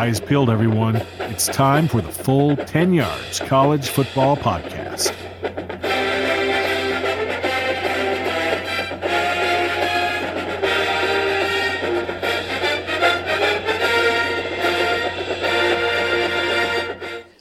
Eyes peeled, everyone. It's time for the full 10 Yards College Football Podcast.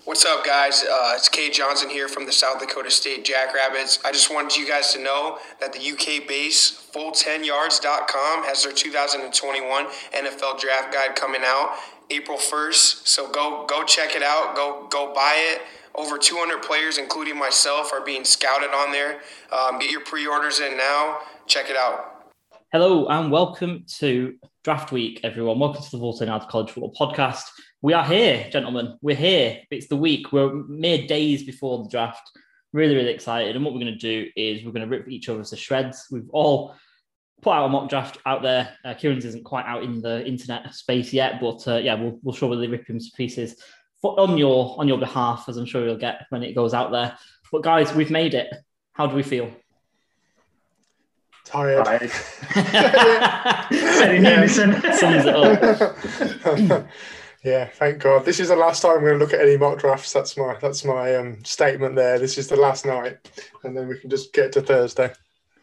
What's up, guys? Uh, it's Cade Johnson here from the South Dakota State Jackrabbits. I just wanted you guys to know that the UK base full10yards.com has their 2021 NFL Draft Guide coming out April 1st. So go go check it out. Go go buy it. Over 200 players, including myself, are being scouted on there. Um, get your pre-orders in now. Check it out. Hello and welcome to Draft Week, everyone. Welcome to the 10 Yards College Football Podcast. We are here, gentlemen. We're here. It's the week. We're mere days before the draft. Really, really excited. And what we're going to do is we're going to rip each other to shreds. We've all put out a mock draft out there. Uh, Kieran's isn't quite out in the internet space yet, but uh, yeah, we'll, we'll surely rip him to pieces for, on your on your behalf, as I'm sure you'll get when it goes out there. But guys, we've made it. How do we feel? Tired. Very unison. Sums it up. yeah, thank God. This is the last time I'm going to look at any mock drafts. That's my that's my um, statement there. This is the last night, and then we can just get to Thursday.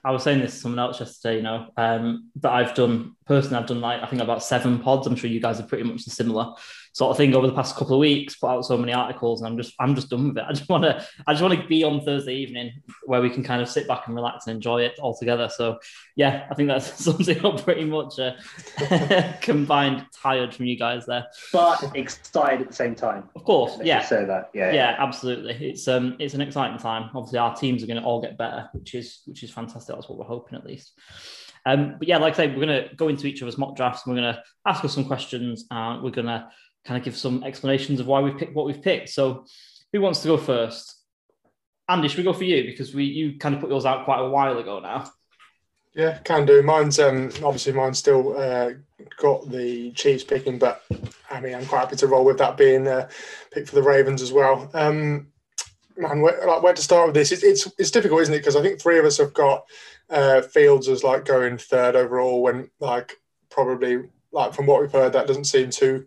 I was saying this to someone else yesterday, you know, um, that I've done personally, I've done like, I think about seven pods. I'm sure you guys are pretty much similar sort of thing over the past couple of weeks, put out so many articles and I'm just, I'm just done with it. I just want to, I just want to be on Thursday evening where we can kind of sit back and relax and enjoy it all together. So yeah, I think that sums it up pretty much uh, combined tired from you guys there. But excited at the same time. Of course. Yeah. say that. Yeah. yeah, absolutely. It's um, it's an exciting time. Obviously, our teams are going to all get better, which is which is fantastic. That's what we're hoping, at least. Um, but yeah, like I say, we're going to go into each of us mock drafts. And we're going to ask us some questions. and we're going to kind of give some explanations of why we've picked what we've picked. So, who wants to go first? Andy, should we go for you because we you kind of put yours out quite a while ago now. Yeah, can do. Mine's um, obviously mine's still uh, got the Chiefs picking, but I mean I'm quite happy to roll with that being uh, picked for the Ravens as well. Um, man, where, like, where to start with this? It's it's, it's difficult, isn't it? Because I think three of us have got uh, Fields as like going third overall, when like probably like from what we've heard, that doesn't seem too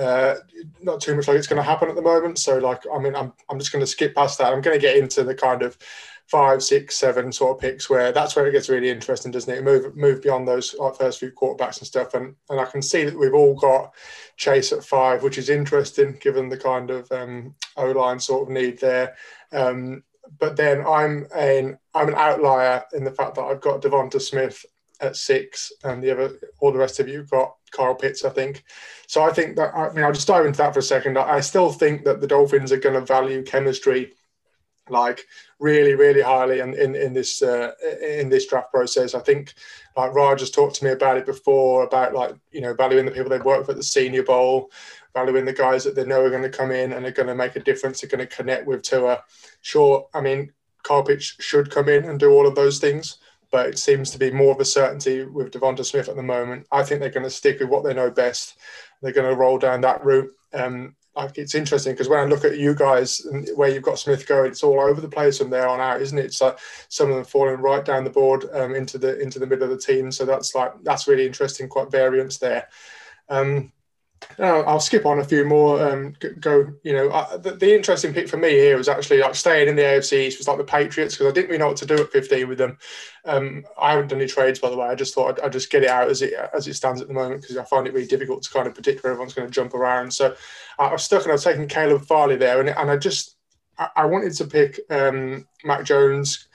uh, not too much like it's going to happen at the moment. So like, I mean, I'm I'm just going to skip past that. I'm going to get into the kind of five, six, seven sort of picks where that's where it gets really interesting, doesn't it? Move move beyond those like, first few quarterbacks and stuff. And and I can see that we've all got Chase at five, which is interesting given the kind of um, O line sort of need there. Um, but then I'm an I'm an outlier in the fact that I've got Devonta Smith at six, and the other all the rest of you got Kyle Pitts, I think. So I think that I mean I'll just dive into that for a second. I still think that the Dolphins are going to value chemistry like really really highly in in, in this uh, in this draft process. I think like Raj has talked to me about it before about like you know valuing the people they've worked with at the Senior Bowl, valuing the guys that they know are going to come in and are going to make a difference, are going to connect with Tua. Sure, I mean Kyle Pitts should come in and do all of those things but it seems to be more of a certainty with Devonta Smith at the moment. I think they're going to stick with what they know best. They're going to roll down that route. Um, it's interesting because when I look at you guys and where you've got Smith going, it's all over the place from there on out, isn't it? So some of them falling right down the board um, into the into the middle of the team. So that's like that's really interesting, quite variance there. Um, I'll skip on a few more. Um, go, you know, uh, the, the, interesting pick for me here was actually like staying in the AFC East was like the Patriots because I didn't really know what to do at 15 with them. Um, I haven't done any trades by the way. I just thought I'd, I'd, just get it out as it as it stands at the moment because I find it really difficult to kind of predict where everyone's going to jump around. So I was stuck and I was taking Caleb Farley there, and, and I just I, I wanted to pick um, Mac Jones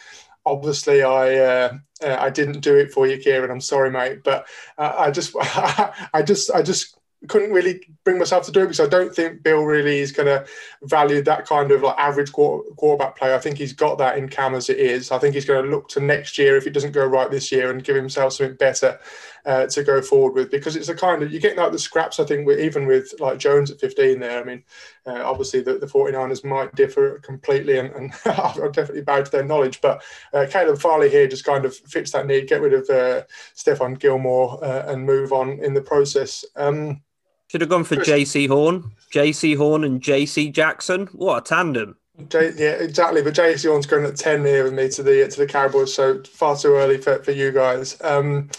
obviously I uh, uh, I didn't do it for you, Kieran. I'm sorry, mate, but uh, I just I just I just couldn't really bring myself to do it because I don't think Bill really is going to value that kind of like average quarterback play. I think he's got that in Cam as it is. I think he's going to look to next year if it doesn't go right this year and give himself something better uh, to go forward with because it's a kind of you're getting like the scraps. I think even with like Jones at 15 there. I mean, uh, obviously the, the 49ers might differ completely and, and I'll definitely bow to their knowledge, but uh, Caleb Farley here just kind of fits that need. Get rid of uh, Stephon Gilmore uh, and move on in the process. Um, should have gone for Jaycee Horn, Jaycee Horn, and J.C. Jackson. What a tandem! J- yeah, exactly. But Jaycee Horn's going at ten here with me to the to the Cowboys, so far too early for, for you guys. Um,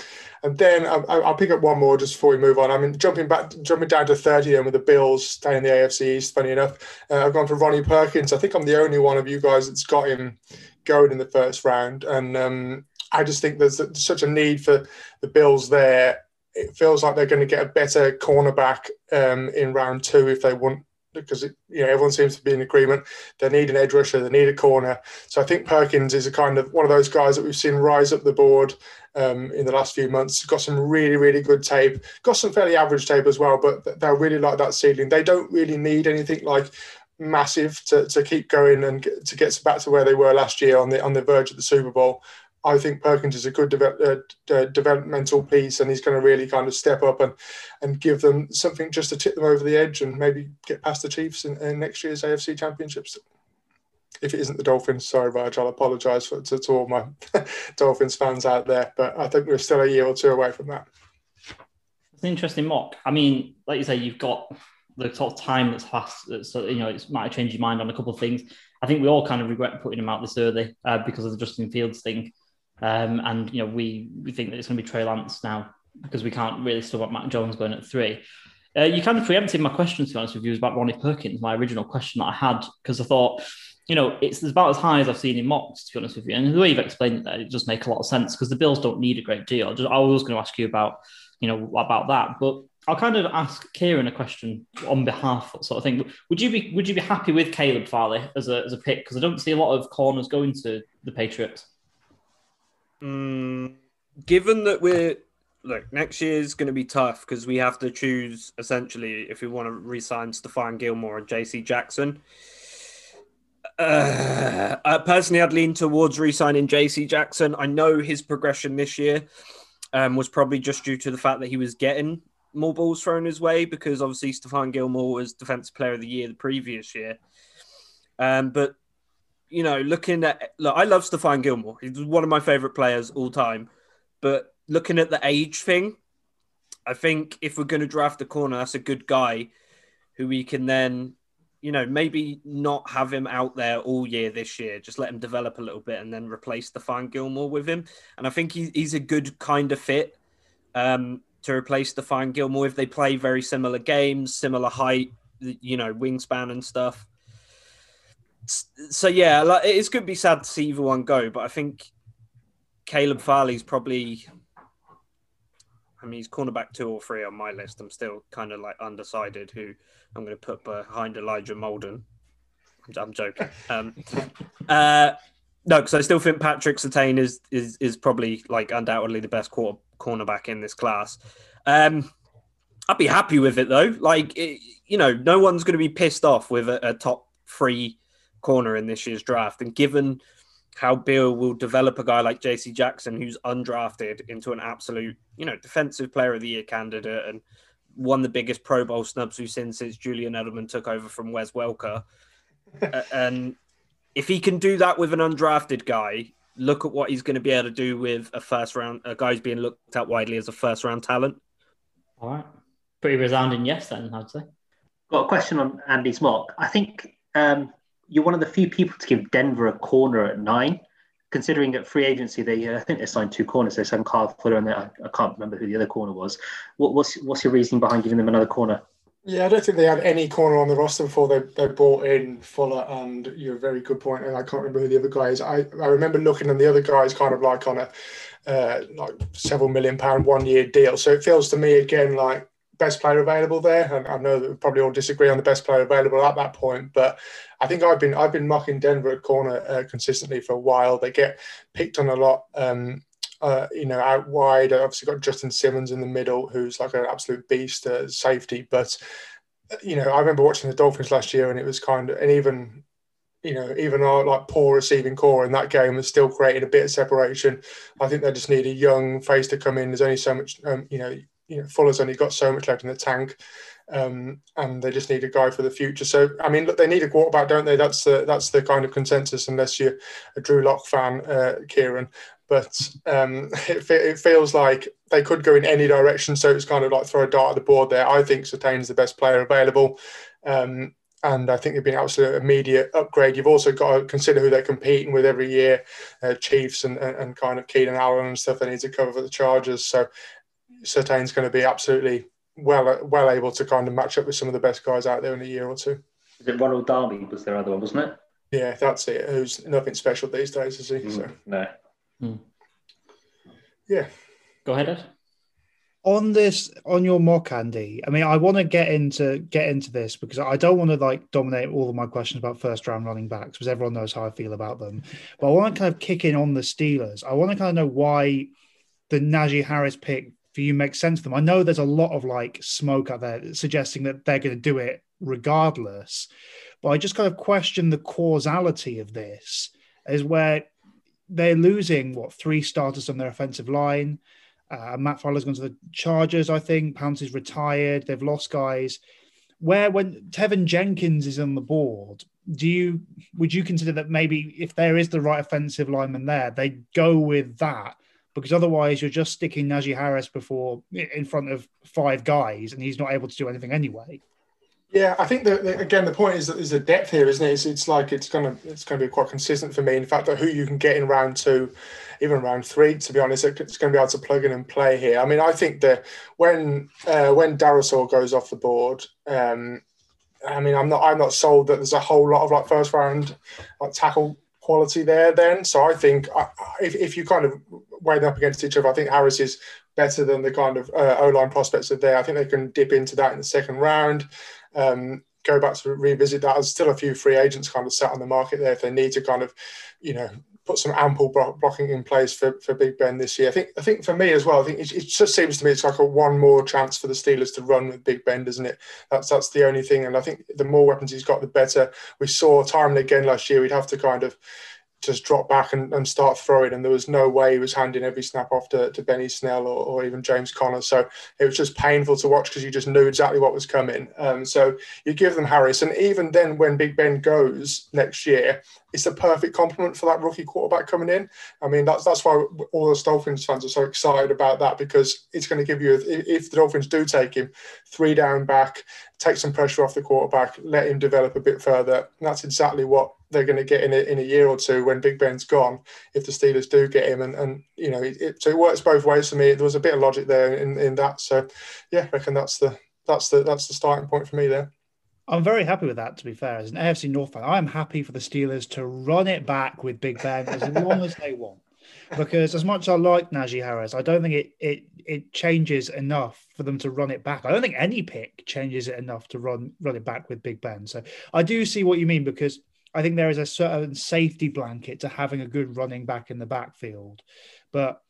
And then I'll, I'll pick up one more just before we move on. I mean, jumping back, jumping down to 30 and with the Bills staying in the AFC East, funny enough. Uh, I've gone for Ronnie Perkins. I think I'm the only one of you guys that's got him going in the first round. And um, I just think there's such a need for the Bills there. It feels like they're going to get a better cornerback um, in round two if they want because it, you know everyone seems to be in agreement. They need an edge rusher, they need a corner. So I think Perkins is a kind of one of those guys that we've seen rise up the board um, in the last few months. Got some really really good tape, got some fairly average tape as well, but they'll really like that ceiling. They don't really need anything like massive to, to keep going and get, to get back to where they were last year on the on the verge of the Super Bowl. I think Perkins is a good uh, uh, developmental piece, and he's going to really kind of step up and and give them something just to tip them over the edge and maybe get past the Chiefs in, in next year's AFC Championships. If it isn't the Dolphins, sorry, Virgil, I'll apologise to, to all my Dolphins fans out there, but I think we're still a year or two away from that. It's an interesting mock. I mean, like you say, you've got the sort of time that's passed. So you know, it might have changed your mind on a couple of things. I think we all kind of regret putting him out this early uh, because of the Justin Fields thing. Um, and you know, we we think that it's going to be Trey Lance now because we can't really still want Mac Jones going at three. Uh, you kind of preempted my question, to be honest with you, was about Ronnie Perkins, my original question that I had, because I thought, you know, it's about as high as I've seen in mocks, to be honest with you. And the way you've explained it, it does make a lot of sense because the Bills don't need a great deal. Just, I was going to ask you about, you know, about that, but I'll kind of ask Kieran a question on behalf, of sort of thing. Would you be Would you be happy with Caleb Farley as a as a pick? Because I don't see a lot of corners going to the Patriots. Mm, given that we're look next year is going to be tough because we have to choose essentially if we want to re-sign Stephon Gilmore and JC Jackson. Uh, uh, personally, I'd lean towards re-signing JC Jackson. I know his progression this year um, was probably just due to the fact that he was getting more balls thrown his way because obviously Stephon Gilmore was Defensive Player of the Year the previous year. Um, but you know, looking at look, I love Stephon Gilmore. He's one of my favorite players all time. But looking at the age thing, I think if we're going to draft a corner, that's a good guy who we can then, you know, maybe not have him out there all year this year. Just let him develop a little bit and then replace Stephon Gilmore with him. And I think he, he's a good kind of fit um, to replace Stephon Gilmore if they play very similar games, similar height, you know, wingspan and stuff so yeah, like, it's going to be sad to see either one go, but I think Caleb Farley's probably. I mean, he's cornerback two or three on my list. I'm still kind of like undecided who I'm going to put behind Elijah Molden. I'm joking. Um, uh, no, because I still think Patrick Surtain is is is probably like undoubtedly the best quarter, cornerback in this class. Um, I'd be happy with it though. Like, it, you know, no one's going to be pissed off with a, a top three corner in this year's draft. And given how Bill will develop a guy like JC Jackson, who's undrafted, into an absolute, you know, defensive player of the year candidate and one of the biggest Pro Bowl snubs we've seen since Julian Edelman took over from Wes Welker. and if he can do that with an undrafted guy, look at what he's going to be able to do with a first round, a guy who's being looked at widely as a first round talent. All right. Pretty resounding yes, then, I'd say. Got a question on Andy's mock. I think um, you're one of the few people to give Denver a corner at nine. Considering at free agency, they uh, I think they signed two corners. They signed Kyle Fuller, and I, I, can't remember who the other corner was. What, what's what's your reasoning behind giving them another corner? Yeah, I don't think they had any corner on the roster before they, they brought in Fuller, and you're a very good point. And I can't remember who the other guy is. I, I remember looking at the other guys kind of like on a uh, like several million pound one year deal. So it feels to me again like best player available there. And I know that we probably all disagree on the best player available at that point, but I think I've been I've been mocking Denver at corner uh, consistently for a while. They get picked on a lot. Um, uh, you know, out wide. I've obviously got Justin Simmons in the middle, who's like an absolute beast uh, safety. But you know, I remember watching the Dolphins last year, and it was kind of, and even you know, even our like poor receiving corps in that game has still created a bit of separation. I think they just need a young face to come in. There's only so much, um, you know, you know, Fuller's only got so much left in the tank, um, and they just need a guy for the future. So, I mean, look, they need a quarterback, don't they? That's the that's the kind of consensus, unless you're a Drew Lock fan, uh, Kieran. But um, it, it, feels like they could go in any direction. So it's kind of like throw a dart at the board there. I think Surtain's the best player available. Um, and I think they've been absolute immediate upgrade. You've also got to consider who they're competing with every year, uh, Chiefs and, and, and, kind of Keenan Allen and stuff they need to cover for the Chargers. So Surtain's going to be absolutely well well able to kind of match up with some of the best guys out there in a year or two. Is it Ronald Darby was their other one, wasn't it? Yeah, that's it. Who's nothing special these days, is he? Mm, so. No. Mm. Yeah. Go ahead, Ed on this on your mock andy i mean i want to get into get into this because i don't want to like dominate all of my questions about first round running backs because everyone knows how i feel about them but i want to kind of kick in on the steelers i want to kind of know why the najee harris pick for you makes sense to them i know there's a lot of like smoke out there suggesting that they're going to do it regardless but i just kind of question the causality of this is where they're losing what three starters on their offensive line uh, Matt Feiler's gone to the Chargers, I think. Pouncey's retired. They've lost guys. Where when Teven Jenkins is on the board, do you would you consider that maybe if there is the right offensive lineman there, they go with that? Because otherwise, you're just sticking Najee Harris before in front of five guys, and he's not able to do anything anyway. Yeah, I think that again the point is that there's a depth here, isn't it? It's, it's like it's gonna it's gonna be quite consistent for me. In fact, that who you can get in round two, even round three, to be honest, it's going to be able to plug in and play here. I mean, I think that when uh, when Darrisaw goes off the board, um, I mean, I'm not I'm not sold that there's a whole lot of like first round like tackle quality there. Then, so I think uh, if if you kind of weigh them up against each other, I think Harris is better than the kind of uh, O line prospects are there. I think they can dip into that in the second round um, go back to revisit that. There's still a few free agents kind of sat on the market there if they need to kind of, you know, put some ample blocking in place for, for Big Ben this year. I think I think for me as well, I think it, it, just seems to me it's like a one more chance for the Steelers to run with Big Ben, doesn't it? That's that's the only thing. And I think the more weapons he's got, the better. We saw time and again last year we'd have to kind of just drop back and, and start throwing. And there was no way he was handing every snap off to, to Benny Snell or, or even James Conner. So it was just painful to watch because you just knew exactly what was coming. Um, so you give them Harris. And even then, when Big Ben goes next year, it's the perfect complement for that rookie quarterback coming in. I mean, that's that's why all the Dolphins fans are so excited about that because it's going to give you, if the Dolphins do take him, three down back, take some pressure off the quarterback, let him develop a bit further. And that's exactly what they're going to get in a, in a year or two when Big Ben's gone, if the Steelers do get him. And, and you know, it, so it works both ways for me. There was a bit of logic there in, in that. So, yeah, I reckon that's the that's the that's the starting point for me there. I'm very happy with that. To be fair, as an AFC North fan, I'm happy for the Steelers to run it back with Big Ben as long as they want. Because as much as I like Najee Harris, I don't think it it it changes enough for them to run it back. I don't think any pick changes it enough to run run it back with Big Ben. So I do see what you mean because I think there is a certain safety blanket to having a good running back in the backfield. But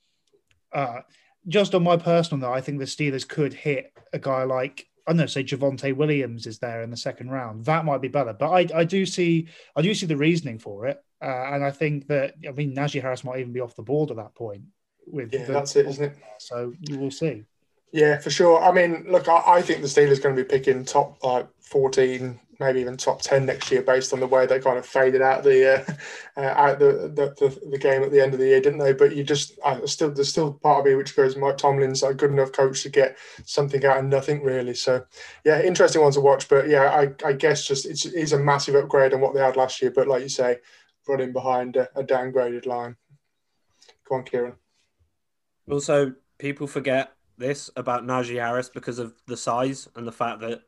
uh, just on my personal note, I think the Steelers could hit a guy like I don't know, say Javonte Williams is there in the second round. That might be better. But I, I do see I do see the reasoning for it. Uh, and I think that I mean Najee Harris might even be off the board at that point. With yeah, the, that's it, isn't it? So you will see. Yeah, for sure. I mean, look, I, I think the Steelers going to be picking top like 14, maybe even top 10 next year based on the way they kind of faded out the uh, uh, out the, the, the, the, game at the end of the year, didn't they? But you just I still there's still part of me which goes Mike Tomlin's a good enough coach to get something out of nothing really. So yeah, interesting one to watch. But yeah, I, I guess just it's, it's a massive upgrade on what they had last year. But like you say, running behind a, a downgraded line. Go on, Kieran. Also, people forget this about Najee Harris because of the size and the fact that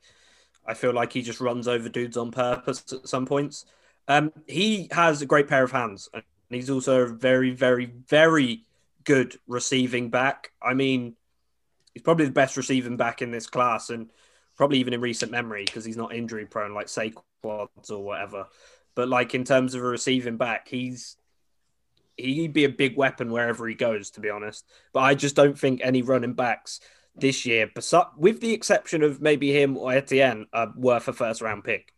I feel like he just runs over dudes on purpose at some points. Um, he has a great pair of hands, and he's also a very, very, very good receiving back. I mean, he's probably the best receiving back in this class, and probably even in recent memory because he's not injury prone like Saquon's or whatever. But like in terms of a receiving back, he's he'd be a big weapon wherever he goes, to be honest. But I just don't think any running backs this year, with the exception of maybe him or Etienne, are worth a first round pick.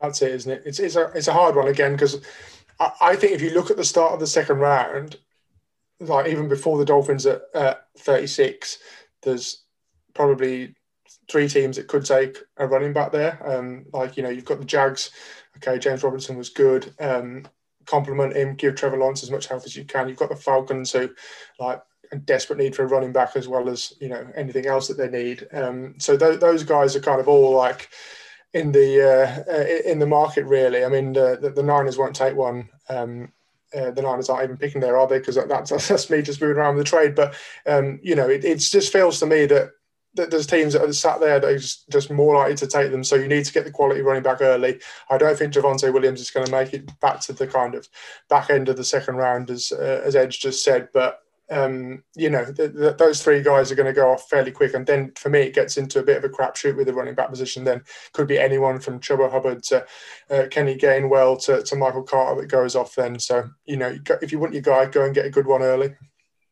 That's it, isn't it? It's, it's, a, it's a hard one again because I, I, think if you look at the start of the second round, like even before the Dolphins at, at 36, there's probably three teams that could take a running back there. Um, like, you know, you've got the Jags. Okay, James Robinson was good. Um, complement him, give Trevor Lawrence as much help as you can. You've got the Falcons who, like, a desperate need for a running back as well as you know anything else that they need. Um, so th- those guys are kind of all like in the uh, in the market. Really, I mean, the, the, Niners won't take one. Um, uh, the Niners aren't even picking there, are they? Because that's, that's me just moving around with the trade. But um, you know, it, just feels to me that that there's teams that are sat there that are just, just, more likely to take them. So you need to get the quality running back early. I don't think Javonte Williams is going to make it back to the kind of back end of the second round, as uh, as Edge just said. But um, you know, the, the, those three guys are going to go off fairly quick. And then for me, it gets into a bit of a crapshoot with the running back position. Then could be anyone from Chuba Hubbard to uh, Kenny Gainwell to, to Michael Carter that goes off then. So, you know, if you want your guy, go and get a good one early.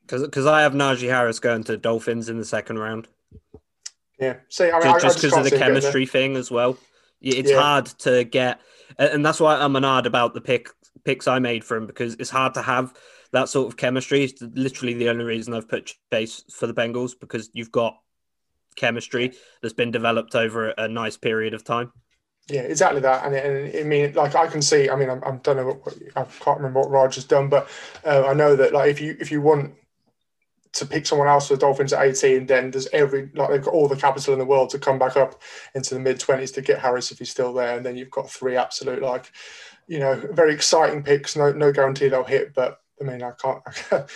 Because I have Najee Harris going to Dolphins in the second round. Yeah. See, I mean, just, just because of the chemistry thing as well. It's yeah. hard to get, and that's why I'm annoyed about the pick picks I made for him because it's hard to have that sort of chemistry is literally the only reason I've put Chase for the Bengals because you've got chemistry that's been developed over a nice period of time. Yeah, exactly that. And, and I mean, like I can see. I mean, I'm, I don't know. What, I can't remember what Raj has done, but uh, I know that like if you if you want to pick someone else for the Dolphins at 18, then there's every like they've got all the capital in the world to come back up into the mid 20s to get Harris if he's still there, and then you've got three absolute like you know very exciting picks. No no guarantee they'll hit, but I mean, I can't.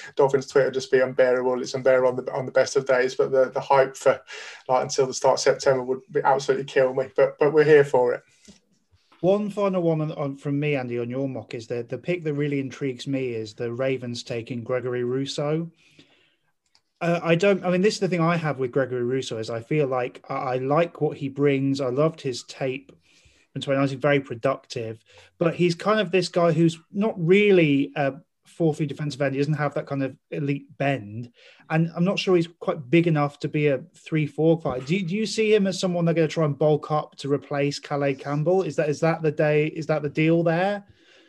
Dolphins Twitter just be unbearable. It's unbearable on the on the best of days, but the, the hype for like until the start of September would be absolutely kill me. But but we're here for it. One final one on, on, from me, Andy, on your mock is that the pick that really intrigues me is the Ravens taking Gregory Rousseau. Uh, I don't. I mean, this is the thing I have with Gregory Rousseau is I feel like I, I like what he brings. I loved his tape in 2019, very productive, but he's kind of this guy who's not really. Uh, four three defensive end. He doesn't have that kind of elite bend, and I'm not sure he's quite big enough to be a three four guy. Do, do you see him as someone they're going to try and bulk up to replace Calais Campbell? Is that is that the day? Is that the deal there?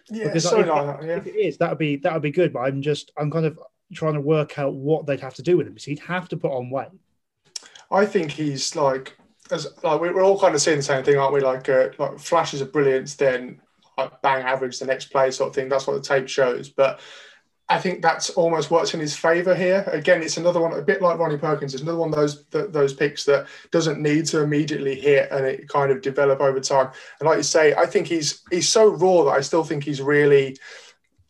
Yeah, because if, like that, yeah. if it is, that would be that would be good. But I'm just I'm kind of trying to work out what they'd have to do with him. So he'd have to put on weight. I think he's like as like we're all kind of seeing the same thing, aren't we? Like uh, like flashes of brilliance, then bang average the next play sort of thing. That's what the tape shows. But I think that's almost works in his favour here. Again, it's another one, a bit like Ronnie Perkins. It's another one of those those picks that doesn't need to immediately hit and it kind of develop over time. And like you say, I think he's he's so raw that I still think he's really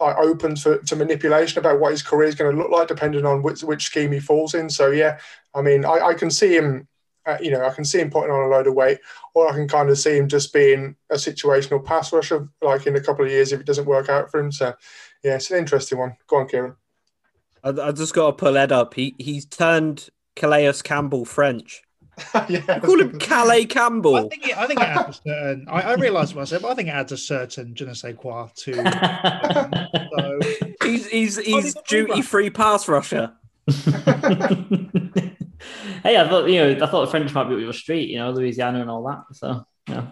like open to, to manipulation about what his career is going to look like, depending on which which scheme he falls in. So yeah, I mean, I, I can see him uh, you know, I can see him putting on a load of weight, or I can kind of see him just being a situational pass rusher, like in a couple of years if it doesn't work out for him. So, yeah, it's an interesting one. Go on, Kieran. I, I just got to pull Ed up. He he's turned Calais Campbell French. yeah, call him Calais Campbell. I think it, I think it adds a certain. I, I realised myself. I think it adds a certain je ne sais quoi to. Um, so. He's he's he's duty free pass rusher. hey, I thought you know, I thought the French might be up your street, you know, Louisiana and all that. So yeah,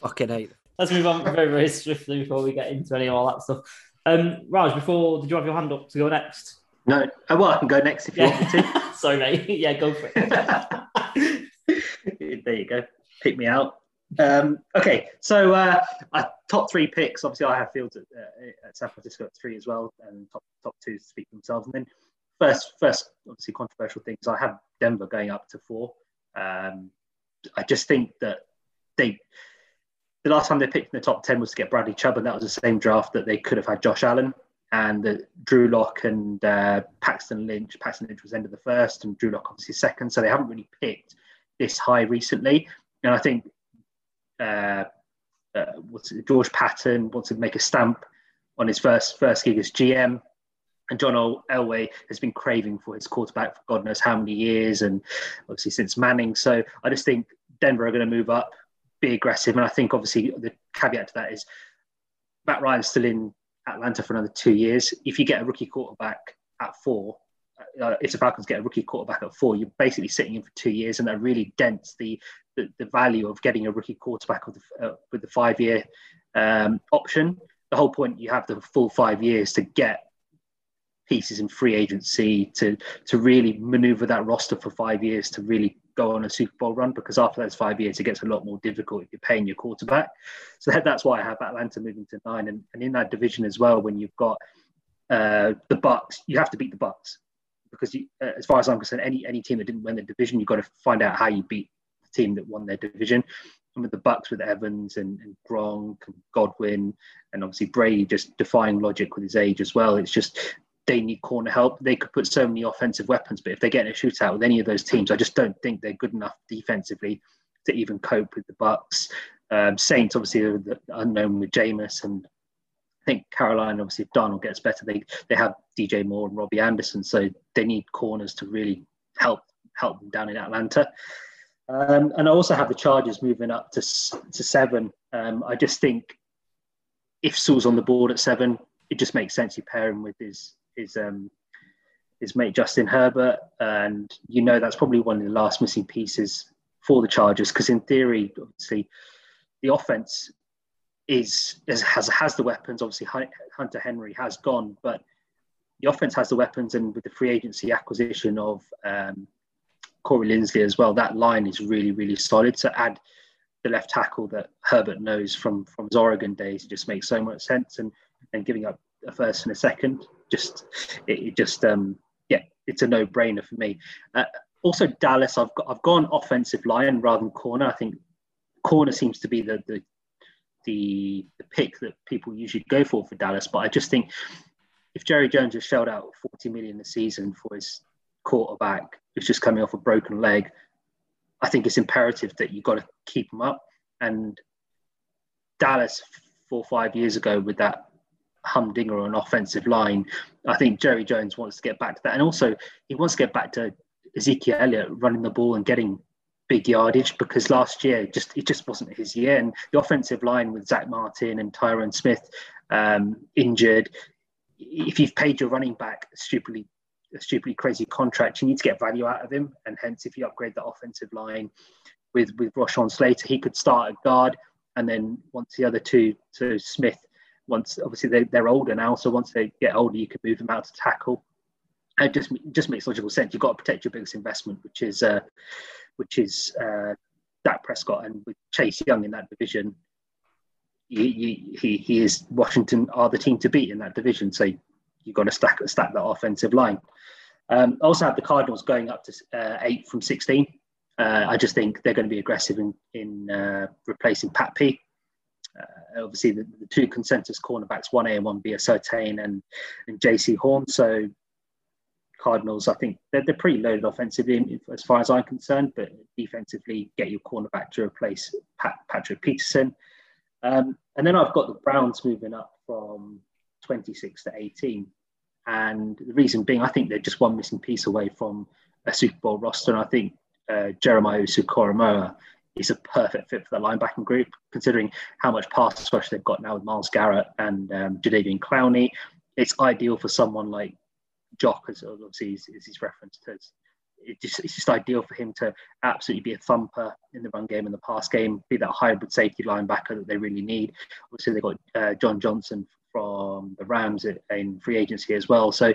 fucking hate. Let's move on very very swiftly before we get into any of all that stuff. Um, Raj, before did you have your hand up to go next? No, oh, well, I can go next if you yeah. want me to. Sorry, mate. yeah, go for it. there you go. Pick me out. Um, okay, so uh, top three picks. Obviously, I have fields at, uh, at San Francisco at three as well, and top top two speak for themselves. And then first, first, obviously controversial things. I have Denver going up to four. Um, I just think that they, the last time they picked in the top ten was to get Bradley Chubb, and that was the same draft that they could have had Josh Allen and Drew Lock and uh, Paxton Lynch. Paxton Lynch was end of the first, and Drew Lock obviously second. So they haven't really picked this high recently. And I think uh, uh, what's it, George Paton wants to make a stamp on his first first gig as GM and John Elway has been craving for his quarterback for God knows how many years, and obviously since Manning. So I just think Denver are going to move up, be aggressive, and I think obviously the caveat to that is Matt Ryan's still in Atlanta for another two years. If you get a rookie quarterback at four, uh, if the Falcons get a rookie quarterback at four, you're basically sitting in for two years, and that really dents the the, the value of getting a rookie quarterback with the, uh, with the five year um, option. The whole point you have the full five years to get pieces in free agency to to really maneuver that roster for five years to really go on a Super Bowl run because after those five years it gets a lot more difficult if you're paying your quarterback. So that, that's why I have Atlanta moving to nine and, and in that division as well when you've got uh, the Bucs, you have to beat the Bucs because you, uh, as far as I'm concerned, any any team that didn't win the division, you've got to find out how you beat the team that won their division. and with the Bucs with Evans and, and Gronk and Godwin, and obviously Brady just defying logic with his age as well. It's just they need corner help. They could put so many offensive weapons, but if they get in a shootout with any of those teams, I just don't think they're good enough defensively to even cope with the Bucs. Um, Saints obviously are the unknown with Jameis, and I think Carolina obviously if Darnold gets better, they they have DJ Moore and Robbie Anderson, so they need corners to really help help them down in Atlanta. Um, and I also have the Chargers moving up to to seven. Um, I just think if Sewell's on the board at seven, it just makes sense you pair him with his his um, his mate Justin Herbert, and you know that's probably one of the last missing pieces for the Chargers because in theory, obviously, the offense is, is has has the weapons. Obviously, Hunter Henry has gone, but the offense has the weapons, and with the free agency acquisition of um, Corey Linsley as well, that line is really really solid. So add the left tackle that Herbert knows from from his Oregon days, it just makes so much sense, and and giving up a first and a second, just it, it just um, yeah, it's a no brainer for me. Uh, also, Dallas, I've got I've gone offensive line rather than corner. I think corner seems to be the the the, the pick that people usually go for for Dallas, but I just think if Jerry Jones has shelled out 40 million a season for his quarterback who's just coming off a broken leg, I think it's imperative that you've got to keep him up. And Dallas four or five years ago with that humdinger on offensive line, I think Jerry Jones wants to get back to that. And also he wants to get back to Ezekiel Elliott running the ball and getting big yardage because last year just it just wasn't his year. And the offensive line with Zack Martin and Tyron Smith um, injured, if you've paid your running back stupidly a stupidly crazy contract, you need to get value out of him. And hence, if you upgrade the offensive line with with Rashawn Slater, he could start at guard, and then once the other two, so Smith, once obviously they, they're older now, so once they get older, you can move them out to tackle. It just just makes logical sense. You've got to protect your biggest investment, which is uh, which is uh, Dak Prescott, and with Chase Young in that division, he, he, he is Washington are the team to beat in that division. So you've got to stack stack that offensive line. Um, also have the Cardinals going up to uh, eight from sixteen. Uh, I just think they're going to be aggressive in in uh, replacing Pat P. Uh, obviously, the, the, two consensus cornerbacks, one A and one B, are Surtain and and Jaycee Horn. So Cardinals, I think they're, they're pretty loaded offensively as far as I'm concerned, but defensively, get your cornerback to replace Pat, Patrick Peterson. Um, and then I've got the Browns moving up from 26 to 18. And the reason being, I think they're just one missing piece away from a Super Bowl roster. And I think uh, Jeremiah Owusu-Koramoah is a perfect fit for the linebacking group, considering how much pass rush they've got now with Myles Garrett and um, Jadeveon Clowney. It's ideal for someone like Jock, as obviously is, is his reference to. It just, it's just ideal for him to absolutely be a thumper in the run game and the pass game, be that hybrid safety linebacker that they really need. Obviously, they've got uh, John Johnson from the Rams in free agency as well. So,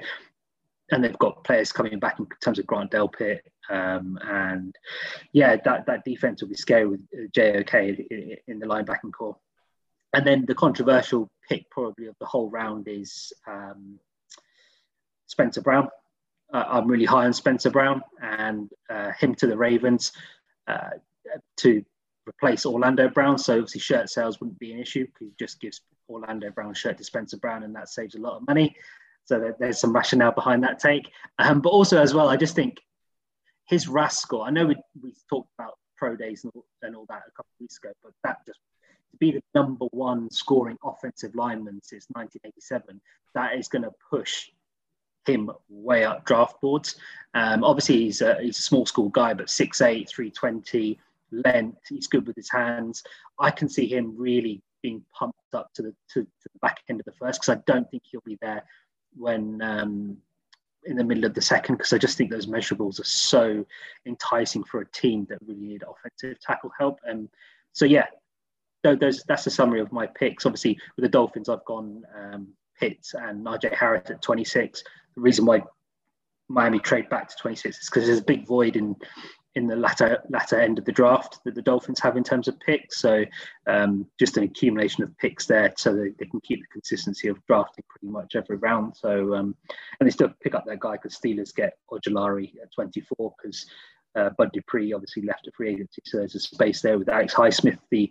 and they've got players coming back in terms of Grant Delpit. Um, and yeah, that, that defense will be scary with JOK in the linebacking corps. And then the controversial pick probably of the whole round is um, Spencer Brown. Uh, I'm really high on Spencer Brown and uh, him to the Ravens uh, to replace Orlando Brown. So obviously shirt sales wouldn't be an issue because he just gives Orlando Brown shirt to Spencer Brown and that saves a lot of money. So there's some rationale behind that take. Um, but also as well, I just think his RAS score, I know we, we talked about pro days and all, and all that a couple of weeks ago, but that just to be the number one scoring offensive lineman since 1987, that is going to push him way up draft boards. Um, obviously, he's a, he's a small school guy, but 6'8, 320, length, he's good with his hands. I can see him really being pumped up to the, to, to the back end of the first because I don't think he'll be there when um, in the middle of the second because I just think those measurables are so enticing for a team that really need offensive tackle help. And so, yeah, those, that's a summary of my picks. Obviously, with the Dolphins, I've gone um, Pitts and Najee Harris at 26 the reason why Miami trade back to 26 is because there's a big void in in the latter latter end of the draft that the Dolphins have in terms of picks. So um, just an accumulation of picks there, so they, they, can keep the consistency of drafting pretty much every round. So um, and they still pick up that guy because Steelers get Ojulari at 24 because Uh, Bud Dupree obviously left at free agency, so there's a space there with Alex Highsmith, the,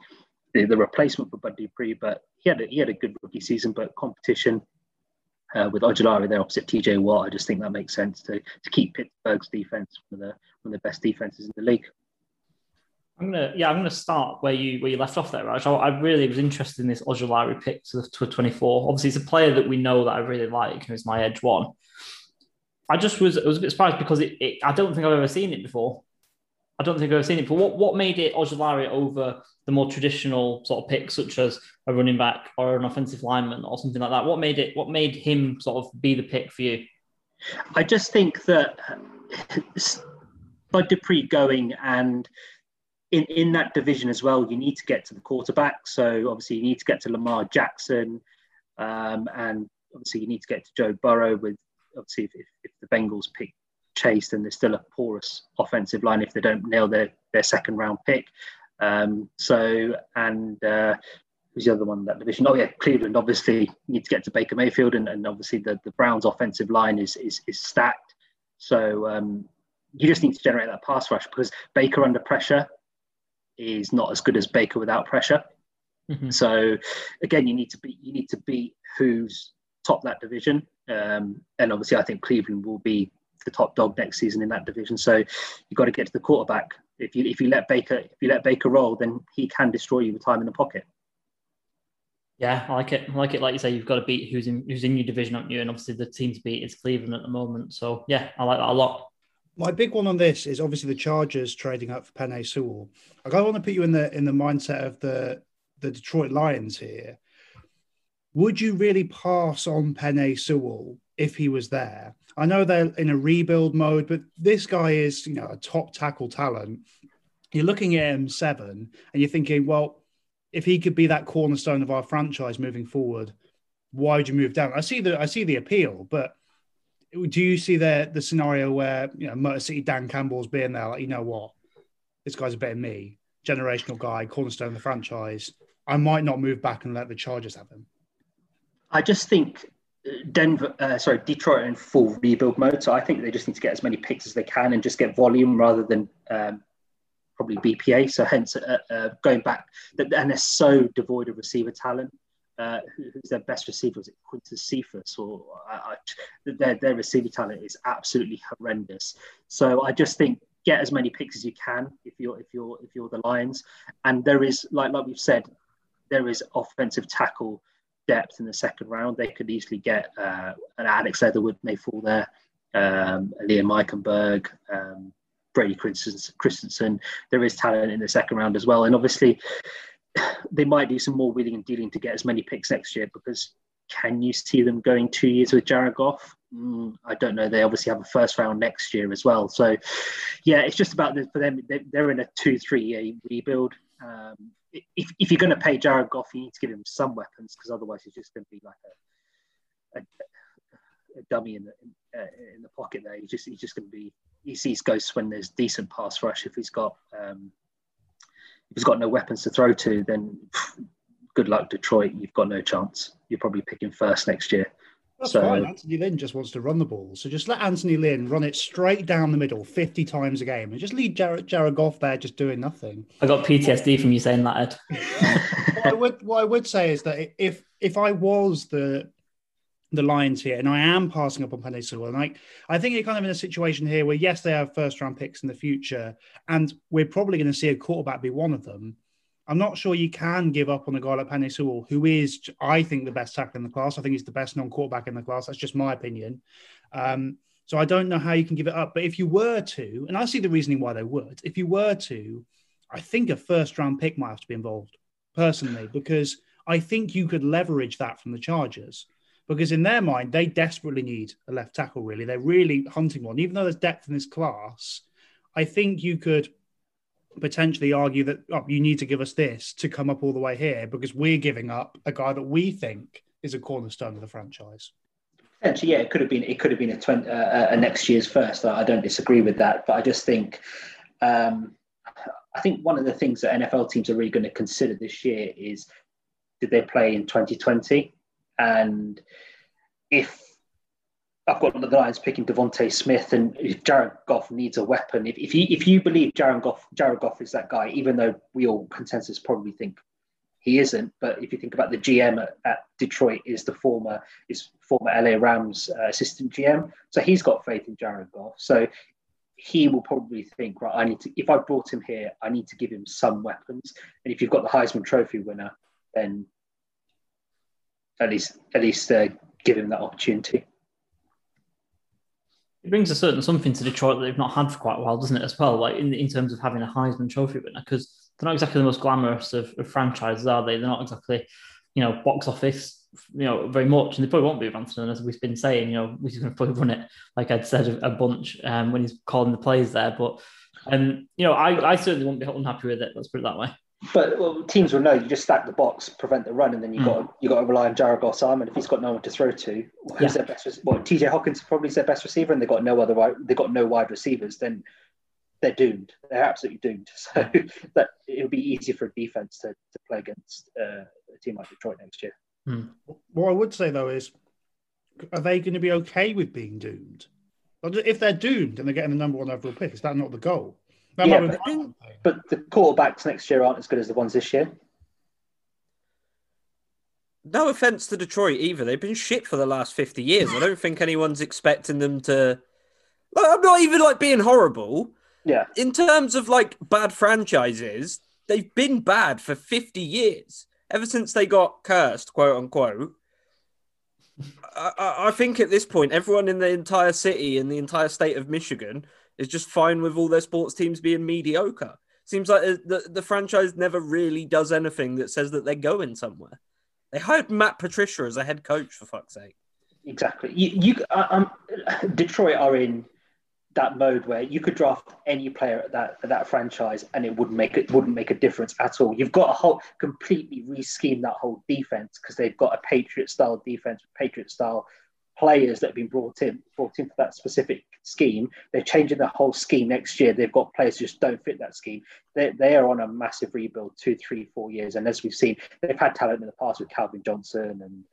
the, the replacement for Bud Dupree. But he had a, he had a good rookie season, but competition uh, with Ojulari there opposite TJ Watt, I just think that makes sense to, to keep Pittsburgh's defense one of the one of the best defenses in the league. I'm gonna yeah, I'm gonna start where you where you left off there, Raj. I, I really was interested in this Ojulari pick to, to 24. Obviously, it's a player that we know that I really like, it's my edge one. I just was I was a bit surprised because it, it, I don't think I've ever seen it before. I don't think I've seen it before. What what made it Ojulari over the more traditional sort of picks, such as a running back or an offensive lineman or something like that? What made it? What made him sort of be the pick for you? I just think that Bud Dupree going and in, in that division as well, you need to get to the quarterback. So obviously you need to get to Lamar Jackson, um, and obviously you need to get to Joe Burrow. With obviously if, if the Bengals pick Chase, then there's still a porous offensive line if they don't nail their their second round pick. Um, so and uh, who's the other one in that division? Oh yeah, Cleveland. Obviously need to get to Baker Mayfield, and, and obviously the, the Browns' offensive line is is, is stacked. So um, you just need to generate that pass rush because Baker under pressure is not as good as Baker without pressure. Mm-hmm. So again, you need to be you need to beat who's top that division, um, and obviously I think Cleveland will be the top dog next season in that division. So you've got to get to the quarterback. If you if you let Baker if you let Baker roll, then he can destroy you with time in the pocket. Yeah, I like it. I like it. Like you say, you've got to beat who's in who's in your division, aren't you? And obviously the team to beat is Cleveland at the moment. So yeah, I like that a lot. My big one on this is obviously the Chargers trading up for Penei Sewell. I want to put you in the in the mindset of the the Detroit Lions here. Would you really pass on Penei Sewell if he was there? I know they're in a rebuild mode, but this guy is, you know, a top tackle talent. You're looking at him seven, and you're thinking, well, if he could be that cornerstone of our franchise moving forward, why would you move down? I see the I see the appeal, but do you see the the scenario where you know Motor City Dan Campbell's being there, like you know what, this guy's a better than me, generational guy, cornerstone of the franchise. I might not move back and let the Chargers have him. I just think Denver, uh, sorry, Detroit in full rebuild mode. So I think they just need to get as many picks as they can and just get volume rather than um, probably BPA. So hence uh, uh, going back, and they're so devoid of receiver talent. Uh, who's their best receiver? Is it Quintez Cephus? Or I, their their receiver talent is absolutely horrendous. So I just think get as many picks as you can if you're if you're if you're the Lions. And there is like like we've said, there is offensive tackle depth in the second round. They could easily get uh, an Alex Leatherwood may fall there, um, Liam Eichenberg, um, Brady Christensen. There is talent in the second round as well, and obviously they might do some more wheeling and dealing to get as many picks next year because can you see them going two years with Jared Goff? Mm, I don't know. They obviously have a first round next year as well. So, yeah, it's just about for them. They're in a two, three year rebuild. Um, if, if you're going to pay Jared Goff, you need to give him some weapons because otherwise he's just going to be like a, a, a dummy in the in, uh, in, the pocket there. He's just he's just going to be he sees ghosts when there's decent pass rush. If he's got um, if he's got no weapons to throw to, then good luck Detroit. You've got no chance. You're probably picking first next year. That's so, fine. Anthony Lynn just wants to run the ball. So just let Anthony Lynn run it straight down the middle 50 times a game and just leave Jared, Jared Goff there just doing nothing. I got PTSD from you saying that, Ed. what, I would, what I would say is that if if I was the the Lions here, and I am passing up on Penei Sewell. And I, I think you're kind of in a situation here where, yes, they have first round picks in the future, and we're probably going to see a quarterback be one of them. I'm not sure you can give up on a guy like Penei Sewell, who is, I think, the best tackle in the class. I think he's the best non quarterback in the class. That's just my opinion. Um, so I don't know how you can give it up. But if you were to, and I see the reasoning why they would, if you were to, I think a first round pick might have to be involved personally, because I think you could leverage that from the Chargers. Because in their mind, they desperately need a left tackle, really. They're really hunting one. Even though there's depth in this class, I think you could potentially argue that oh, you need to give us this to come up all the way here because we're giving up a guy that we think is a cornerstone of the franchise. Potentially, yeah, it could have been. It could have been a, 20, uh, a next year's first. I don't disagree with that, but I just think, um, I think one of the things that NFL teams are really going to consider this year is, did they play in 2020, and if I've got the Lions picking Devonta Smith, and if Jared Goff needs a weapon, if, if you if you believe Jared Goff, Jared Goff is that guy, even though we all consensus probably think he isn't, but if you think about the GM at, at Detroit, is the former is former LA Rams uh, assistant GM, so he's got faith in Jared Goff. So he will probably think, right, I need to. If I brought him here, I need to give him some weapons. And if you've got the Heisman Trophy winner, then at least at least uh, give him that opportunity. It brings a certain something to Detroit that they've not had for quite a while, doesn't it? As well, like in, in terms of having a Heisman Trophy winner, because they're not exactly the most glamorous of, of, franchises, are they? They're not exactly, you know, box office, you know, very much, and they probably won't be Ransom, as we've been saying. You know, we're going to probably run it, like I'd said, a, a bunch um, when he's calling the plays there. But, um, you know, I, I certainly won't be unhappy with it. Let's put it that way. But well, teams will know you just stack the box, prevent the run, and then you mm. got you got to rely on Jared Goff's arm. And if he's got no one to throw to, who's yeah. their best? Well, TJ Hockenson probably their best receiver, and they got no other they got no wide receivers. Then they're doomed. They're absolutely doomed. So that it'll be easy for a defense to, to play against uh, a team like Detroit next year. Hmm. What I would say though is, are they going to be okay with being doomed? If they're doomed and they're getting the number one overall pick, is that not the goal? That yeah, but, but the quarterbacks next year aren't as good as the ones this year. No offense to Detroit either. They've been shit for the last 50 years. I don't think anyone's expecting them to. Like, I'm not even like being horrible. Yeah. In terms of like bad franchises, they've been bad for 50 years. Ever since they got cursed, quote unquote. I, I think at this point, everyone in the entire city and the entire state of Michigan is just fine with all their sports teams being mediocre. Seems like the, the franchise never really does anything that says that they're going somewhere. They hired Matt Patricia as a head coach, for fuck's sake. Exactly. You, you uh, um, Detroit are in that mode where you could draft any player at that at that franchise and it wouldn't make it wouldn't make a difference at all. You've got a whole completely rescheme that whole defense because they've got a Patriot style defense, with Patriot style players that have been brought in brought in for that specific scheme. They're changing the whole scheme next year. They've got players who just don't fit that scheme. They, they are on a massive rebuild, two, three, four years. And as we've seen, they've had talent in the past with Calvin Johnson and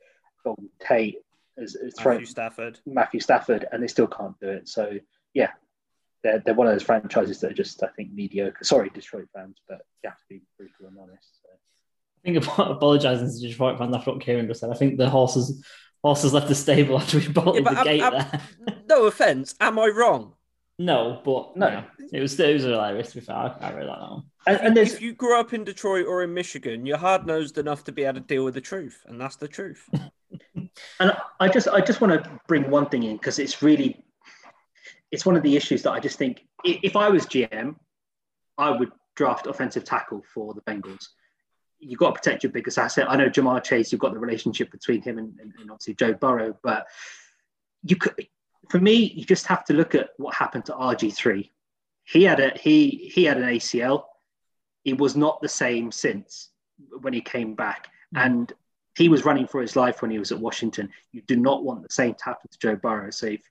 Golden Tate as, as Matthew Stafford. Matthew Stafford, and they still can't do it. So yeah, they're, they're one of those franchises that are just, I think, mediocre. Sorry, Detroit fans, but you have to be brutal and honest. So. I think apologising to Detroit fans after what Kieran just said. I think the horses horses left the stable after we bolted yeah, the gate I'm, there. no offense, am I wrong? No, but no, it was it was hilarious. To be fair, I, I really like that one. And, and if you grew up in Detroit or in Michigan, you're hard nosed enough to be able to deal with the truth, and that's the truth. and I just I just want to bring one thing in because it's really it's one of the issues that I just think if I was GM, I would draft offensive tackle for the Bengals. You've got to protect your biggest asset. I know Ja'Marr Chase, you've got the relationship between him and, and, and obviously Joe Burrow, but you could, for me, you just have to look at what happened to RG3. He had a he he had an ACL. It was not the same since when he came back, mm. and he was running for his life when he was at Washington. You do not want the same to happen to Joe Burrow. So, if,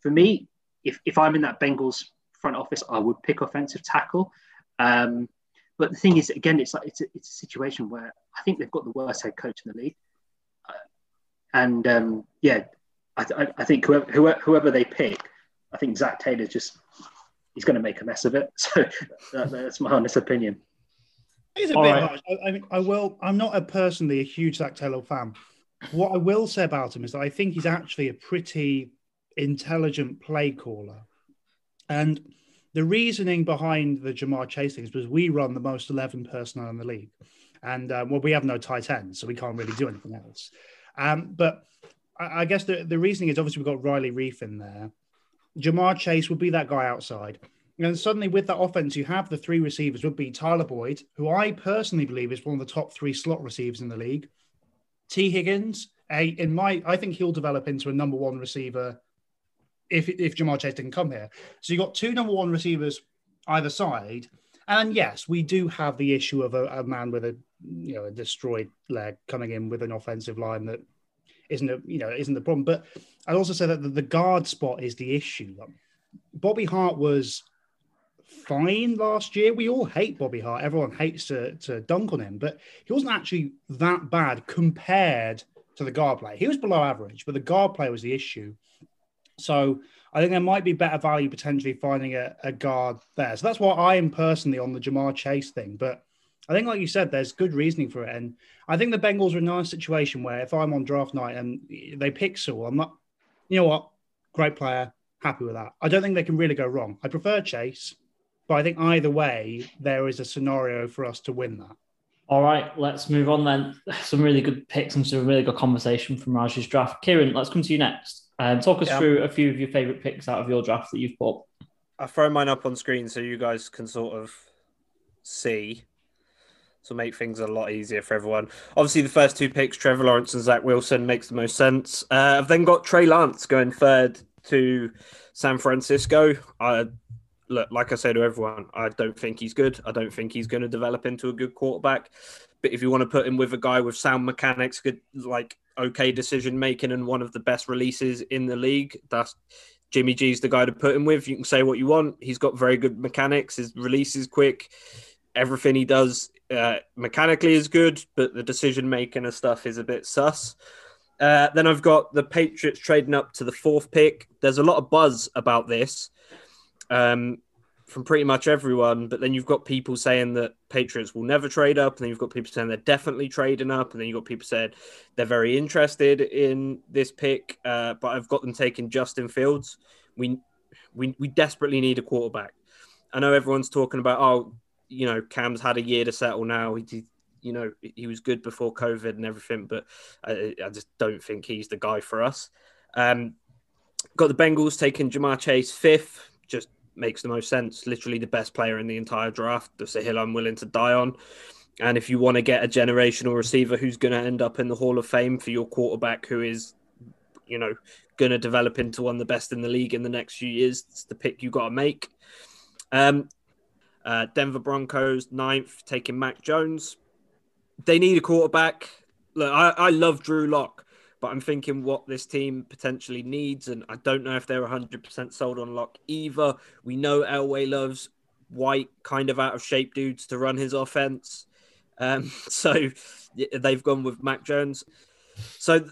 for me, if, if I'm in that Bengals front office, I would pick offensive tackle. Um, but the thing is, again, it's like it's a, it's a situation where I think they've got the worst head coach in the league, uh, and um, yeah, I, th- I, think whoever, whoever, whoever they pick, I think Zach Taylor just he's going to make a mess of it. So that, that's my honest opinion. It's a All bit right. harsh. I, I, mean, I will. I'm not a personally a huge Zach Taylor fan. What I will say about him is that I think he's actually a pretty intelligent play caller. And the reasoning behind the Ja'Marr Chase thing is because we run the most 11 personnel in the league. And uh, well, we have no tight ends, so we can't really do anything else. Um, but I, I, guess the, the reasoning is obviously we've got Riley Reiff in there. Ja'Marr Chase would be that guy outside. And suddenly, with that offense, you have the three receivers would be Tyler Boyd, who I personally believe is one of the top three slot receivers in the league. Tee Higgins, a in my I think he'll develop into a number one receiver if if Ja'Marr Chase didn't come here. So you got two number one receivers either side, and yes, we do have the issue of a, a, man with a you know a destroyed leg coming in with an offensive line that isn't a you know isn't the problem. But I'd also say that the, the guard spot is the issue. Bobby Hart was fine last year. We all hate Bobby Hart. Everyone hates to, to dunk on him, but he wasn't actually that bad compared to the guard play. He was below average, but the guard play was the issue. So I think there might be better value potentially finding a, a guard there. So that's why I am personally on the Ja'Marr Chase thing. But I think, like you said, there's good reasoning for it. And I think the Bengals are in a nice situation where if I'm on draft night and they pick Sewell, I'm not, you know what, great player, happy with that. I don't think they can really go wrong. I prefer Chase, but I think either way, there is a scenario for us to win that. All right, let's move on then. Some really good picks and some really good conversation from Raj's draft. Kieran, let's come to you next. Um, talk us yeah. through a few of your favourite picks out of your draft that you've put. I'll throw mine up on screen so you guys can sort of see. So make things a lot easier for everyone. Obviously, the first two picks, Trevor Lawrence and Zach Wilson, makes the most sense. Uh, I've then got Trey Lance going third to San Francisco. I look, like I say to everyone, I don't think he's good. I don't think he's going to develop into a good quarterback. But if you want to put him with a guy with sound mechanics, good like okay decision making, and one of the best releases in the league, that's Jimmy G's the guy to put him with. You can say what you want. He's got very good mechanics. His release is quick. Everything he does uh, mechanically is good, but the decision making and stuff is a bit sus. Uh, then I've got the Patriots trading up to the fourth pick. There's a lot of buzz about this um, from pretty much everyone. But then you've got people saying that Patriots will never trade up, and then you've got people saying they're definitely trading up, and then you've got people saying they're very interested in this pick. Uh, but I've got them taking Justin Fields. We we we desperately need a quarterback. I know everyone's talking about oh, you know, Cam's had a year to settle now. He, did, you know, he was good before COVID and everything, but I, I just don't think he's the guy for us. Um, got the Bengals taking Ja'Marr Chase fifth. Just makes the most sense. Literally the best player in the entire draft. That's a hill I'm willing to die on. And if you want to get a generational receiver who's going to end up in the Hall of Fame for your quarterback, who is, you know, going to develop into one of the best in the league in the next few years, it's the pick you got to make. Um, uh, Denver Broncos ninth, taking Mac Jones. They need a quarterback. Look, I, I love Drew Lock but I'm thinking what this team potentially needs, and I don't know if they're 100% sold on Lock either. We know Elway loves white, kind of out of shape dudes to run his offense. Um, so they've gone with Mac Jones. So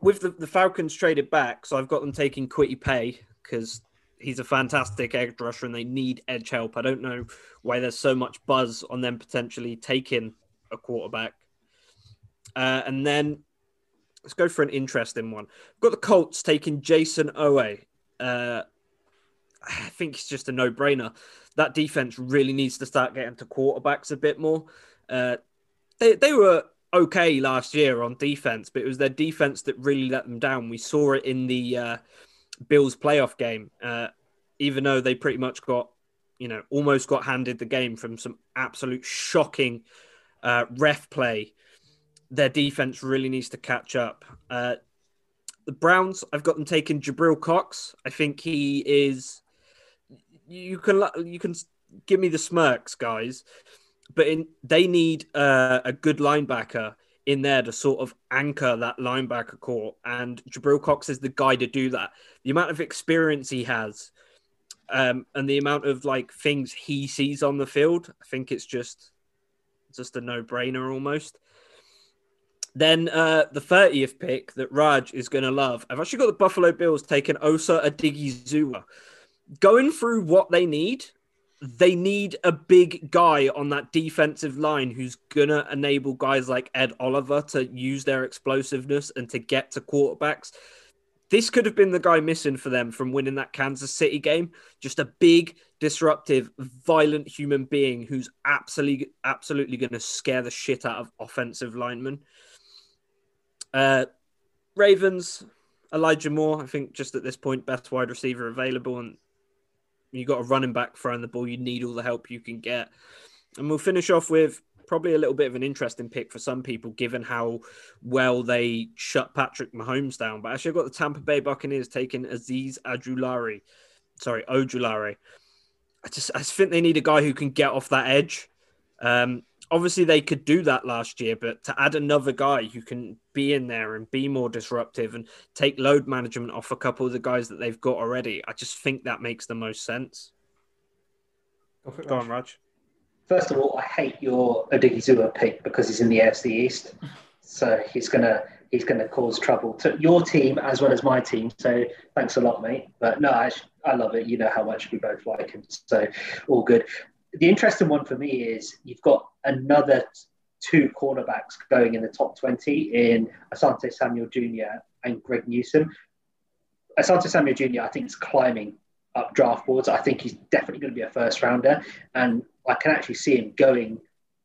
with the, the Falcons traded back, so I've got them taking Kwity Paye because he's a fantastic edge rusher and they need edge help. I don't know why there's so much buzz on them potentially taking a quarterback. Uh, and then let's go for an interesting one. We've got the Colts taking Jason Oweh. Uh, I think it's just a no brainer. That defense really needs to start getting to quarterbacks a bit more. Uh, they, they were okay last year on defense, but it was their defense that really let them down. We saw it in the uh, Bills playoff game, uh, even though they pretty much got, you know, almost got handed the game from some absolute shocking uh, ref play their defense really needs to catch up. Uh, the Browns, I've got them taking Jabril Cox. I think he is. You can you can give me the smirks, guys, but in they need uh, a good linebacker in there to sort of anchor that linebacker corps, and Jabril Cox is the guy to do that. The amount of experience he has, um, and the amount of like things he sees on the field, I think it's just just a no brainer almost. Then uh, the 30th pick that Raj is going to love. I've actually got the Buffalo Bills taking Osa Odighizuwa. Going through what they need, they need a big guy on that defensive line who's going to enable guys like Ed Oliver to use their explosiveness and to get to quarterbacks. This could have been the guy missing for them from winning that Kansas City game. Just a big, disruptive, violent human being who's absolutely, absolutely going to scare the shit out of offensive linemen. Uh, Ravens, Elijah Moore, I think just at this point, best wide receiver available. And you got a running back throwing the ball, you need all the help you can get. And we'll finish off with probably a little bit of an interesting pick for some people, given how well they shut Patrick Mahomes down. But actually, I've got the Tampa Bay Buccaneers taking Azeez Ojulari. Sorry, Ojulari. I just, I just think they need a guy who can get off that edge. Um, obviously they could do that last year, but to add another guy who can be in there and be more disruptive and take load management off a couple of the guys that they've got already, I just think that makes the most sense. Go, on, Raj. First of all, I hate your Odighizuwa pick because he's in the AFC East. So he's gonna he's going to cause trouble to your team as well as my team. So thanks a lot, mate. But no, I, I love it. You know how much we both like him. So all good. The interesting one for me is you've got another two cornerbacks going in the top 20 in Asante Samuel Jr. and Greg Newsome. Asante Samuel Jr., I think, is climbing up draft boards. I think he's definitely going to be a first rounder. And I can actually see him going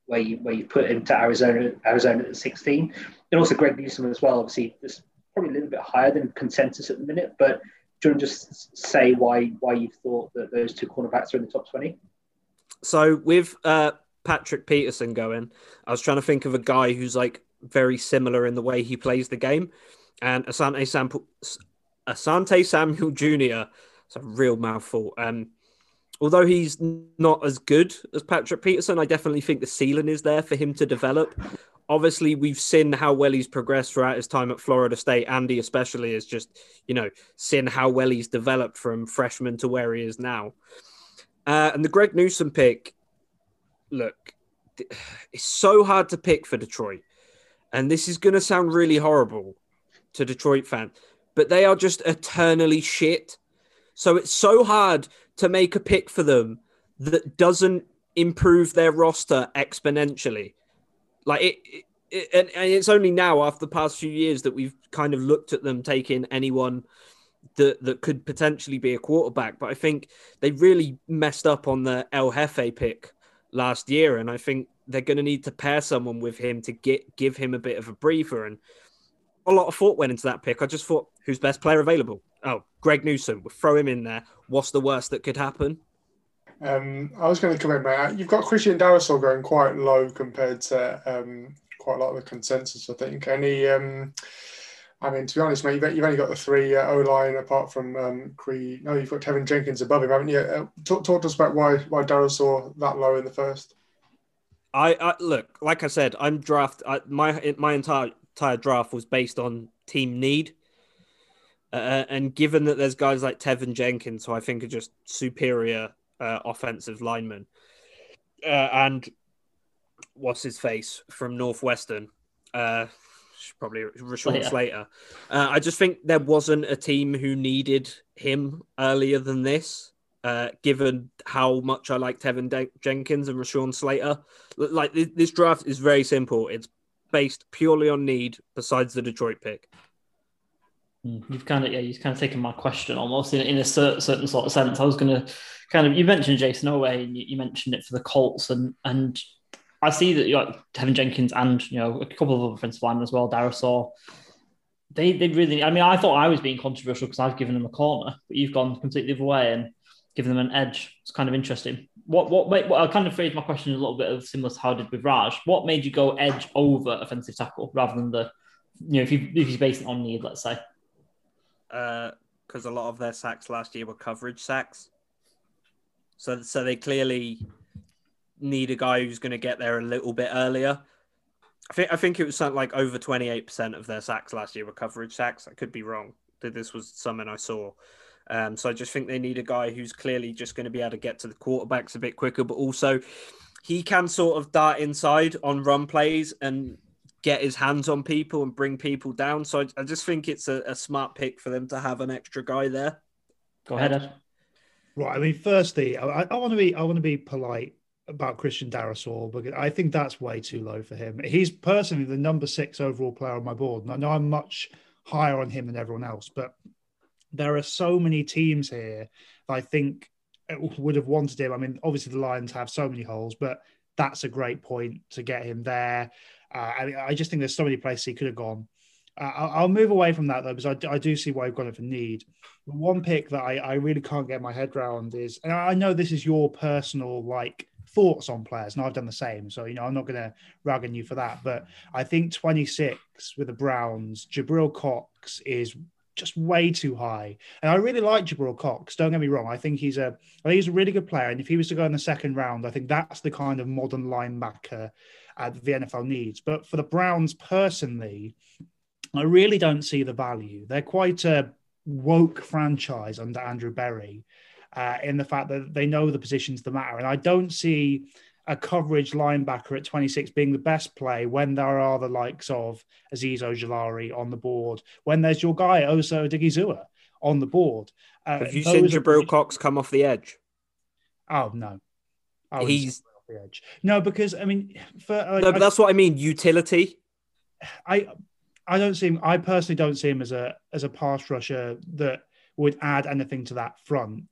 where you where you put him to Arizona, Arizona at 16. And also Greg Newsome as well. Obviously, it's probably a little bit higher than consensus at the minute. But do you want to just say why why you thought that those two cornerbacks are in the top 20? So with uh, Patrick Peterson going, I was trying to think of a guy who's like very similar in the way he plays the game. And Asante, Sample, Asante Samuel Jr. It's a real mouthful. Um, although he's not as good as Patrick Peterson, I definitely think the ceiling is there for him to develop. Obviously, we've seen how well he's progressed throughout his time at Florida State. Andy, especially, has just, you know, seen how well he's developed from freshman to where he is now. Uh, and the Greg Newsome pick, look, it's so hard to pick for Detroit. And this is going to sound really horrible to Detroit fans, but they are just eternally shit. So it's so hard to make a pick for them that doesn't improve their roster exponentially. Like it, it, it and, and it's only now after the past few years that we've kind of looked at them taking anyone that that could potentially be a quarterback. But I think they really messed up on the El Jefe pick last year, and I think they're going to need to pair someone with him to get give him a bit of a breather. And a lot of thought went into that pick. I just thought, who's best player available? Oh, Greg Newsome. We'll throw him in there. What's the worst that could happen? Um, I was going to comment, mate. You've got Christian Darrisaw going quite low compared to um, quite a lot of the consensus, I think. Any, um, I mean, to be honest, mate, you've, you've only got the three uh, O line apart from um, Cree. No, you've got Teven Jenkins above him, haven't you? Uh, talk, talk to us about why why saw that low in the first. I, I look, like I said, I'm draft. I, my my entire entire draft was based on team need. Uh, and given that there's guys like Teven Jenkins, who I think are just superior uh, offensive linemen, uh, and what's his face from Northwestern, probably Rashawn Slater. Slater. Uh, I just think there wasn't a team who needed him earlier than this. Uh, given how much I like Teven De- Jenkins and Rashawn Slater, like this draft is very simple. It's based purely on need, besides the Detroit pick. Hmm. You've kind of yeah, you've kind of taken my question almost in, in a certain, certain sort of sense. I was going to kind of you mentioned Jason Oweh and you, you, mentioned it for the Colts and and I see that you like Teven Jenkins and you know a couple of other offensive linemen as well, Darrisaw. They they really I mean I thought I was being controversial because I've given them a corner, but you've gone completely the other way and given them an edge. It's kind of interesting. What what, what I kind of phrased my question a little bit of similar to how I did with Raj. What made you go edge over offensive tackle rather than the you know if you if you base it on need, let's say because uh, a lot of their sacks last year were coverage sacks. So, so they clearly need a guy who's going to get there a little bit earlier. I think I think it was something like over twenty eight percent of their sacks last year were coverage sacks. I could be wrong. This was something I saw. Um, so I just think they need a guy who's clearly just going to be able to get to the quarterbacks a bit quicker, but also he can sort of dart inside on run plays and get his hands on people and bring people down. So I, I just think it's a, a, smart pick for them to have an extra guy there. Go ahead, Ed. Right. I mean, firstly, I, I want to be I want to be polite about Christian Darrisaw because I think that's way too low for him. He's personally the number six overall player on my board. And I know I'm much higher on him than everyone else, but there are so many teams here that I think would have wanted him. I mean, obviously the Lions have so many holes, but that's a great point to get him there. Uh, I, I, just think there's so many places he could have gone. Uh, I'll, move away from that though, because I, I do see why you've got it for need. One pick that I, I really can't get my head around is, and I know this is your personal like thoughts on players, and I've done the same. So you know, I'm not going to rag on you for that. But I think 26 with the Browns, Jabril Cox is just way too high. And I really like Jabril Cox. Don't get me wrong. I think he's a I think he's a really good player. And if he was to go in the second round, I think that's the kind of modern linebacker uh, the NFL needs. But for the Browns personally, I really don't see the value. They're quite a woke franchise under Andrew Berry uh, in the fact that they know the positions that matter. And I don't see a coverage linebacker at 26 being the best play when there are the likes of Azeez Ojulari on the board, when there's your guy Osa Odighizuwa, on the board. Uh, Have you seen Jabril. Cox come off the edge? Oh no, he's off the edge. No, because I mean, for uh, no, but I, that's what I mean. Utility. I I don't see him. I personally don't see him as a as a pass rusher that would add anything to that front.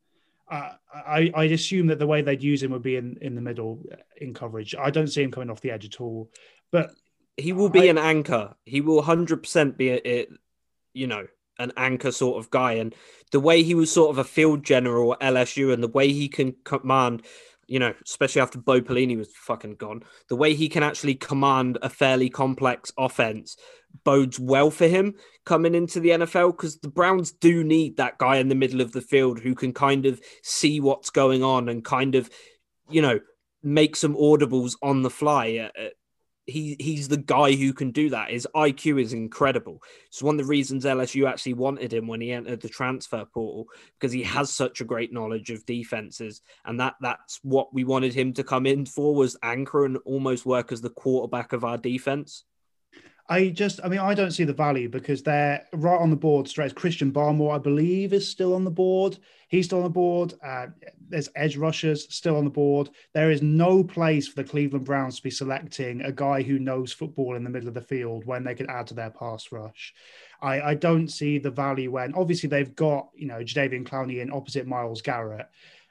Uh, I I'd assume that the way they'd use him would be in in the middle in coverage. I don't see him coming off the edge at all. But he will be I, an anchor. He will hundred percent be a, a, you know an anchor sort of guy. And the way he was sort of a field general at LSU and the way he can command, you know, especially after Bo Pelini was fucking gone, the way he can actually command a fairly complex offense bodes well for him coming into the NFL because the Browns do need that guy in the middle of the field who can kind of see what's going on and kind of, you know, make some audibles on the fly uh, uh, he he's the guy who can do that. His IQ is incredible. It's one of the reasons LSU actually wanted him when he entered the transfer portal because he has such a great knowledge of defenses, and that that's what we wanted him to come in for was anchor and almost work as the quarterback of our defense. I just, I mean, I don't see the value because they're right on the board straight. Christian Barmore, I believe, is still on the board. He's still on the board. Uh, there's edge rushers still on the board. There is no place for the Cleveland Browns to be selecting a guy who knows football in the middle of the field when they could add to their pass rush. I, I don't see the value when obviously they've got, you know, Jadeveon Clowney in opposite Myles Garrett.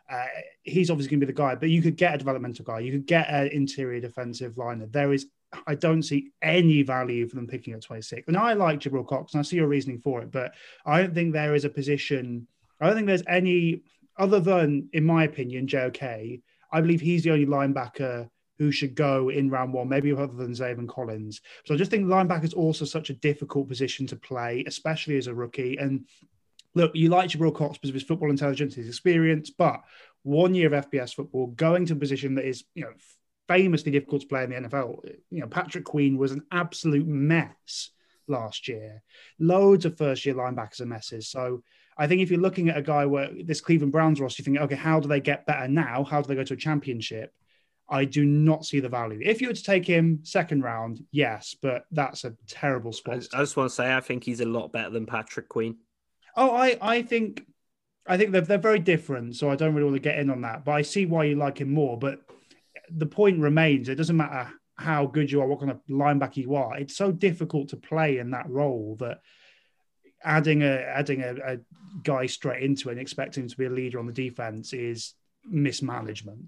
Uh, he's obviously going to be the guy, but you could get a developmental guy. You could get an interior defensive liner. There is I don't see any value for them picking at 26. And I like Jabril Cox, and I see your reasoning for it, but I don't think there is a position. I don't think there's any other than, in my opinion, JOK. I believe he's the only linebacker who should go in round one, maybe other than Zaven Collins. So I just think linebacker is also such a difficult position to play, especially as a rookie. And look, you like Jabril Cox because of his football intelligence, his experience, but one year of FBS football, going to a position that is, you know, famously difficult to play in the NFL. You know, Patrick Queen was an absolute mess last year. Loads of first year linebackers are messes. So I think if you're looking at a guy where this Cleveland Browns roster, you think, okay, how do they get better now? How do they go to a championship? I do not see the value. If you were to take him second round, yes, but that's a terrible spot. I, just want to say, I think he's a lot better than Patrick Queen. Oh, I, I think, I think they're, they're very different. So I don't really want to get in on that, but I see why you like him more. But the point remains: it doesn't matter how good you are, what kind of linebacker you are. It's so difficult to play in that role that adding a adding a, a guy straight into it and expecting him to be a leader on the defense is mismanagement.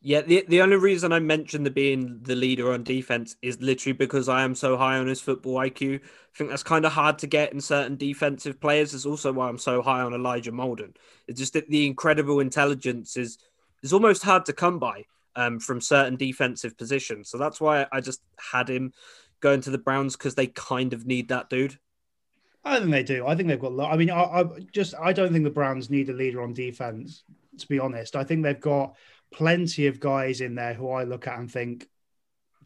Yeah, the, the only reason I mentioned the being the leader on defense is literally because I am so high on his football IQ. I think that's kind of hard to get in certain defensive players. It's also why I'm so high on Elijah Molden. It's just that the incredible intelligence is is almost hard to come by um, from certain defensive positions. So that's why I just had him going to the Browns because they kind of need that dude. I think they do. I think they've got. I mean, I, I, just I don't think the Browns need a leader on defense. To be honest, I think they've got plenty of guys in there who I look at and think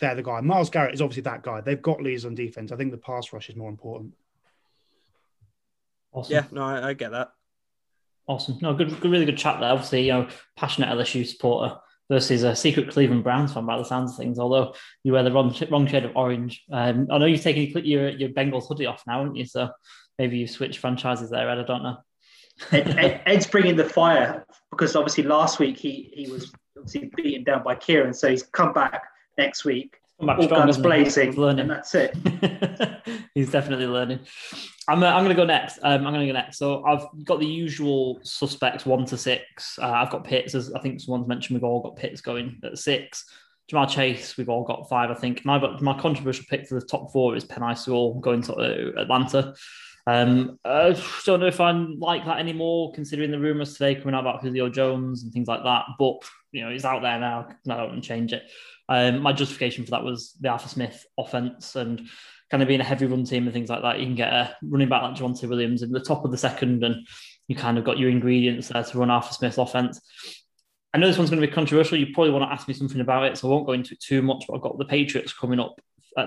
they're the guy. Myles Garrett is obviously that guy. They've got leaders on defense. I think the pass rush is more important. Awesome. Yeah, no, I, I get that. Awesome. No, good, good, really good chat there. Obviously, you know, passionate LSU supporter versus a secret Cleveland Browns fan by the sounds of things. Although you wear the wrong, wrong shade of orange. Um, I know you've taken your your Bengals hoodie off now, haven't you? So maybe you've switched franchises there, Ed. I don't know. Ed, Ed, Ed's bringing the fire because obviously last week he he was obviously beaten down by Kieran, so he's come back next week all guns blazing, learning. and that's it. He's definitely learning. I'm, uh, I'm going to go next. Um, I'm going to go next. So I've got the usual suspects, one to six. Uh, I've got Pitts, as I think someone's mentioned, we've all got Pitts going at six. Ja'Marr Chase, we've all got five, I think. And my controversial pick for the top four is Penei Sewell going to uh, Atlanta. Um, I don't know if I like that anymore, considering the rumors today coming out about Julio Jones and things like that. But you know, he's out there now. I don't want to change it. Um, my justification for that was the Arthur Smith offense and kind of being a heavy run team and things like that. You can get a running back like Javonte Williams in the top of the second, and you kind of got your ingredients there to run Arthur Smith offense. I know this one's going to be controversial. You probably want to ask me something about it, so I won't go into it too much. But I've got the Patriots coming up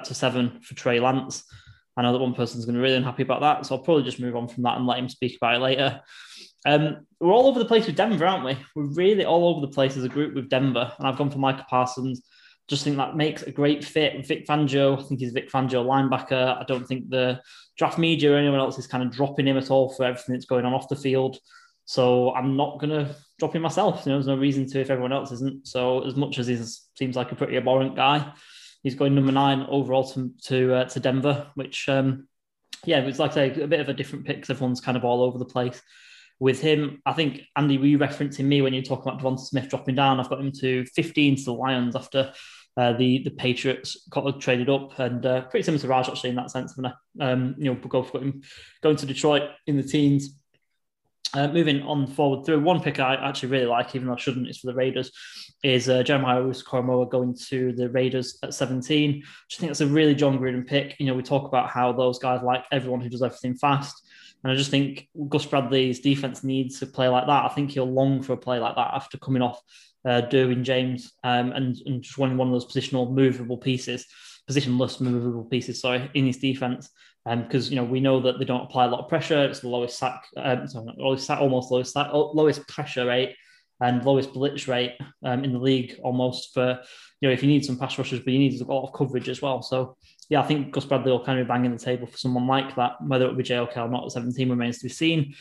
to seven for Trey Lance. I know that one person's going to be really unhappy about that, so I'll probably just move on from that and let him speak about it later. Um, we're all over the place with Denver, aren't we? We're really all over the place as a group with Denver. And I've gone for Micah Parsons. Just think that makes a great fit. Vic Fangio, I think he's Vic Fangio linebacker. I don't think the draft media or anyone else is kind of dropping him at all for everything that's going on off the field. So I'm not going to drop him myself. You know, there's no reason to if everyone else isn't. So as much as he seems like a pretty abhorrent guy, he's going number nine overall to to, uh, to Denver, which um, yeah, it's like I say, a bit of a different pick everyone's kind of all over the place. With him, I think Andy, were you referencing me when you're talking about Devonta Smith dropping down? I've got him to 15 to the Lions after uh, the the Patriots got traded up, and uh, pretty similar to Raj actually in that sense. Um, you know, for him going to Detroit in the teens. Uh, moving on forward through one pick I actually really like, even though I shouldn't, is for the Raiders, is uh, Jeremiah Owusu-Koramoah going to the Raiders at 17. I think that's a really Jon Gruden pick. You know, we talk about how those guys like everyone who does everything fast. And I just think Gus Bradley's defense needs a play like that. I think he'll long for a play like that after coming off uh, Derwin James um, and, and just wanting one of those positional movable pieces, positionless movable pieces, sorry, in his defense because um, you know we know that they don't apply a lot of pressure. It's the lowest sack, um, sorry, lowest sack, almost lowest sack, lowest pressure rate and lowest blitz rate um, in the league almost for you know if you need some pass rushers, but you need a lot of coverage as well. So yeah, I think Gus Bradley will kind of be banging the table for someone like that. Whether it be JOK or not 17 remains to be seen.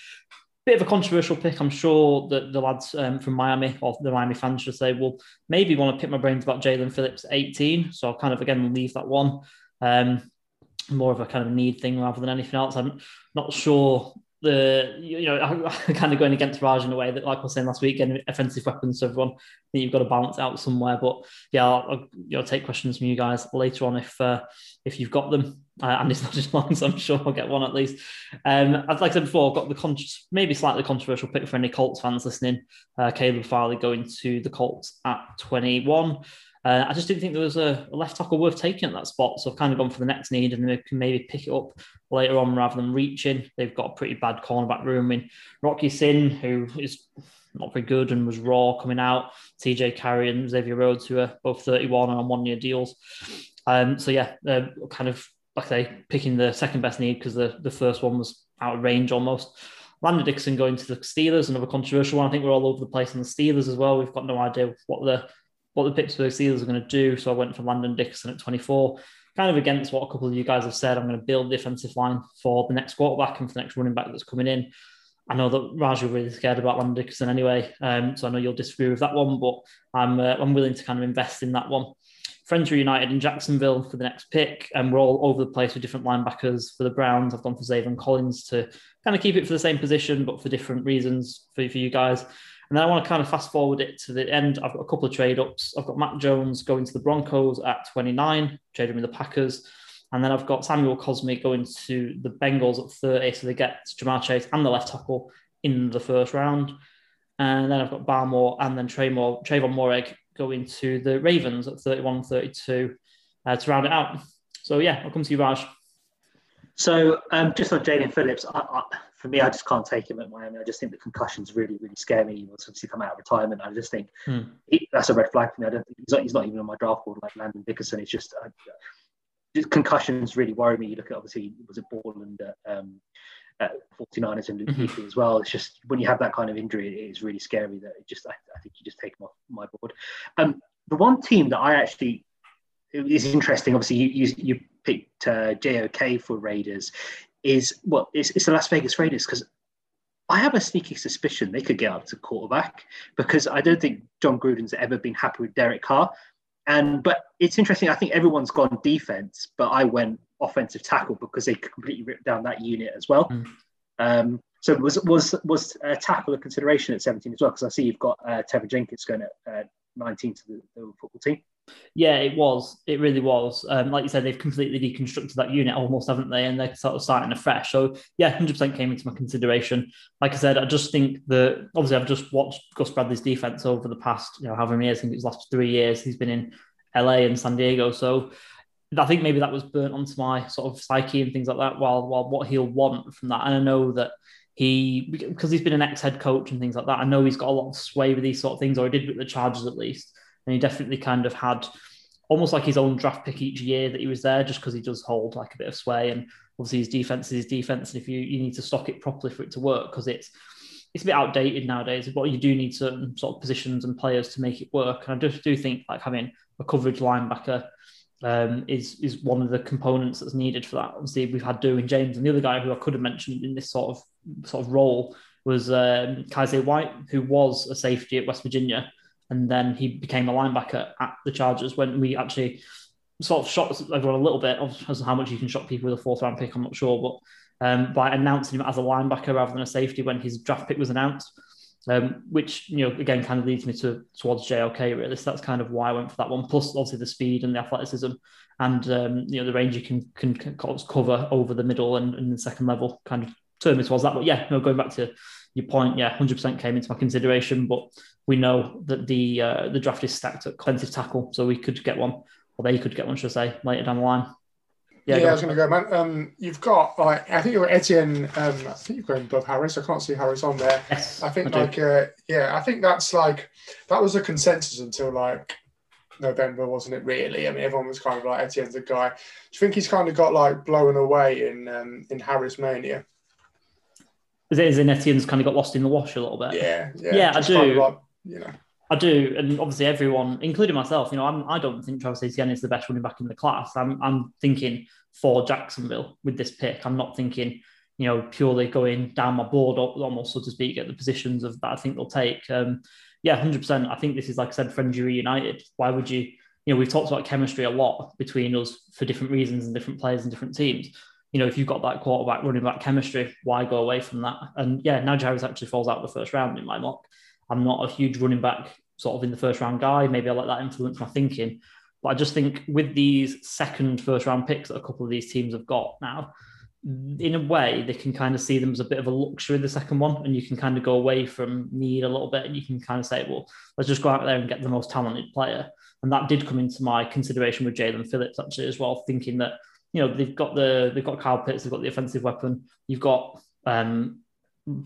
Bit of a controversial pick. I'm sure that the lads um, from Miami or the Miami fans should say, well, maybe want to pick my brains about Jaelan Phillips 18. So I'll kind of again leave that one. Um, more of a kind of need thing rather than anything else. I'm not sure the you know kind of going against Raj in a way that, like I was saying last week, getting offensive weapons to everyone. I think you've got to balance out somewhere. But yeah, I'll, I'll you know, take questions from you guys later on if uh, if you've got them. Uh, and it's not just long, so I'm sure I'll get one at least. Um, as like I said before, I've got the con- maybe slightly controversial pick for any Colts fans listening. Uh, Caleb Farley going to the Colts at 21. Uh, I just didn't think there was a, left tackle worth taking at that spot. So I've kind of gone for the next need and they can maybe pick it up later on rather than reaching. They've got a pretty bad cornerback room in Rock Ya-Sin, who is not very good and was raw coming out. TJ Carrie and Xavier Rhodes, who are both 31 and on one year deals. Um, so yeah, uh, kind of like say, picking the second best need because the, the first one was out of range almost. Landon Dixon going to the Steelers, another controversial one. I think we're all over the place on the Steelers as well. We've got no idea what the what the Pittsburgh Steelers are going to do. So I went for Landon Dixon at 24, kind of against what a couple of you guys have said. I'm going to build the offensive line for the next quarterback and for the next running back that's coming in. I know that Raj are really scared about Landon Dixon anyway, um, so I know you'll disagree with that one, but I'm uh, I'm willing to kind of invest in that one. Friends reunited in Jacksonville for the next pick, and we're all over the place with different linebackers for the Browns. I've gone for Zaven Collins to kind of keep it for the same position, but for different reasons for, for you guys. And then I want to kind of fast forward it to the end. I've got a couple of trade ups. I've got Mac Jones going to the Broncos at 29, trading with the Packers. And then I've got Samuel Cosmi going to the Bengals at 30. So they get Ja'Marr Chase and the left tackle in the first round. And then I've got Barmore and then Trevon, Moehrig going to the Ravens at 31 32 uh, to round it out. So yeah, I'll come to you, Raj. So um, just on Jaelan Phillips, I, I, for me, I just can't take him at Miami. I just think the concussions really, really scare me. He was obviously come out of retirement. I just think hmm. he, that's a red flag for me. I don't think he's not, he's not even on my draft board like Landon Dickerson. It's just uh, concussions really worry me. You look at obviously was it Borland at, um, at 49ers and Luke mm-hmm. as well. It's just when you have that kind of injury, it is really scary. That it just I, I think you just take him off my board. Um, the one team that I actually is interesting. Obviously, you you, you picked uh, JOK for Raiders is well, it's, it's the Las Vegas Raiders because I have a sneaky suspicion they could get up to quarterback because I don't think Jon Gruden's ever been happy with Derek Carr. And but it's interesting. I think everyone's gone defense, but I went offensive tackle because they completely ripped down that unit as well. Mm. Um, so was was was a tackle a consideration at 17 as well? Because I see you've got uh, Teven Jenkins going at uh, 19 to the, the football team. Yeah, it was. It really was. Um, like you said, they've completely deconstructed that unit almost, haven't they? And they're sort of starting afresh. So yeah, hundred percent came into my consideration. Like I said, I just think that obviously I've just watched Gus Bradley's defense over the past, you know, however many years. I think it was last three years. He's been in LA and San Diego. So I think maybe that was burnt onto my sort of psyche and things like that. While while what he'll want from that, and I know that he because he's been an ex head coach and things like that. I know he's got a lot of sway with these sort of things, or he did with the Chargers at least and he definitely kind of had almost like his own draft pick each year that he was there, just because he does hold like a bit of sway. And obviously his defense is his defense, and if you you need to stock it properly for it to work, because it's it's a bit outdated nowadays. But you do need certain sort of positions and players to make it work. And I just do think like having a coverage linebacker um, is is one of the components that's needed for that. Obviously, we've had Derwin James, and the other guy who I could have mentioned in this sort of sort of role was um, Kyzir White, who was a safety at West Virginia, and then he became a linebacker at the Chargers when we actually sort of shocked everyone a little bit as how much you can shock people with a fourth round pick. I'm not sure, but um, by announcing him as a linebacker rather than a safety when his draft pick was announced, um, which you know again kind of leads me to towards JLK really. So that's kind of why I went for that one. Plus obviously the speed and the athleticism, and um, you know the range you can can, can cover over the middle and, and the second level kind of turn me towards that. But yeah, no, going back to your point, yeah, hundred percent came into my consideration. But we know that the uh, the draft is stacked at offensive tackle, so we could get one, or they could get one, should I say, later down the line. Yeah, yeah I was going to go, man. Um, you've got like I think you're Etienne. Um, I think you're going above Harris. I can't see Harris on there. Yes, I think I like uh, yeah, I think that's like that was a consensus until like November, wasn't it? Really, I mean, everyone was kind of like Etienne's the guy. Do you think he's kind of got like blown away in um, in Harris mania? Is it as Etienne's kind of got lost in the wash a little bit? Yeah, yeah, yeah I do. Like, you know. I do, and obviously everyone, including myself, you know, I'm, I do not think Travis Etienne is the best running back in the class. I'm, I'm thinking for Jacksonville with this pick. I'm not thinking, you know, purely going down my board, almost so to speak, at the positions of that I think they'll take. Um, yeah, hundred percent. I think this is like I said, friendly reunited. Why would you? You know, we've talked about chemistry a lot between us for different reasons and different players and different teams. You know, if you've got that quarterback running back chemistry, why go away from that? And yeah, now Harris actually falls out the first round in my mock. I'm not a huge running back sort of in the first round guy. Maybe I let that influence my thinking. But I just think with these second first round picks that a couple of these teams have got now, in a way, they can kind of see them as a bit of a luxury, the second one, and you can kind of go away from need a little bit and you can kind of say, well, let's just go out there and get the most talented player. And that did come into my consideration with Jaelan Phillips actually as well, thinking that, you know, they've got the they've got Kyle Pitts, they've got the offensive weapon, you've got um,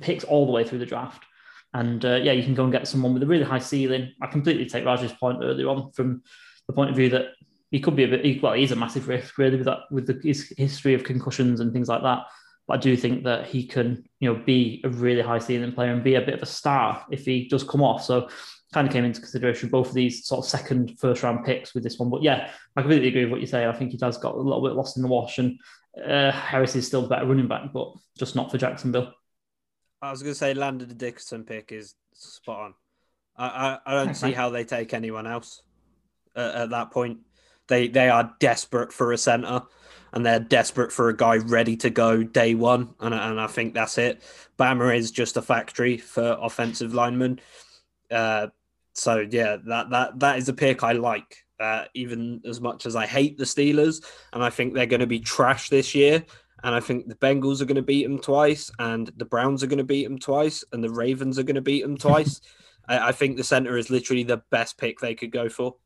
picks all the way through the draft. And uh, yeah, you can go and get someone with a really high ceiling. I completely take Raj's point earlier on from the point of view that he could be a bit. Well, he's a massive risk really with that with the, his history of concussions and things like that. But I do think that he can, you know, be a really high ceiling player and be a bit of a star if he does come off. So kind of came into consideration both of these sort of second first round picks with this one. But yeah, I completely agree with what you say. I think he has got a little bit lost in the wash, and uh, Harris is still the better running back, but just not for Jacksonville. I was going to say Landon the Dickerson pick is spot on. I, I, I don't see how they take anyone else uh, at that point. They they are desperate for a center, and they're desperate for a guy ready to go day one. And, and I think that's it. Bama is just a factory for offensive linemen. Uh, so yeah, that that that is a pick I like. Uh, even as much as I hate the Steelers, and I think they're going to be trash this year. And I think the Bengals are going to beat them twice, and the Browns are going to beat them twice, and the Ravens are going to beat them twice. I, I, think the center is literally the best pick they could go for.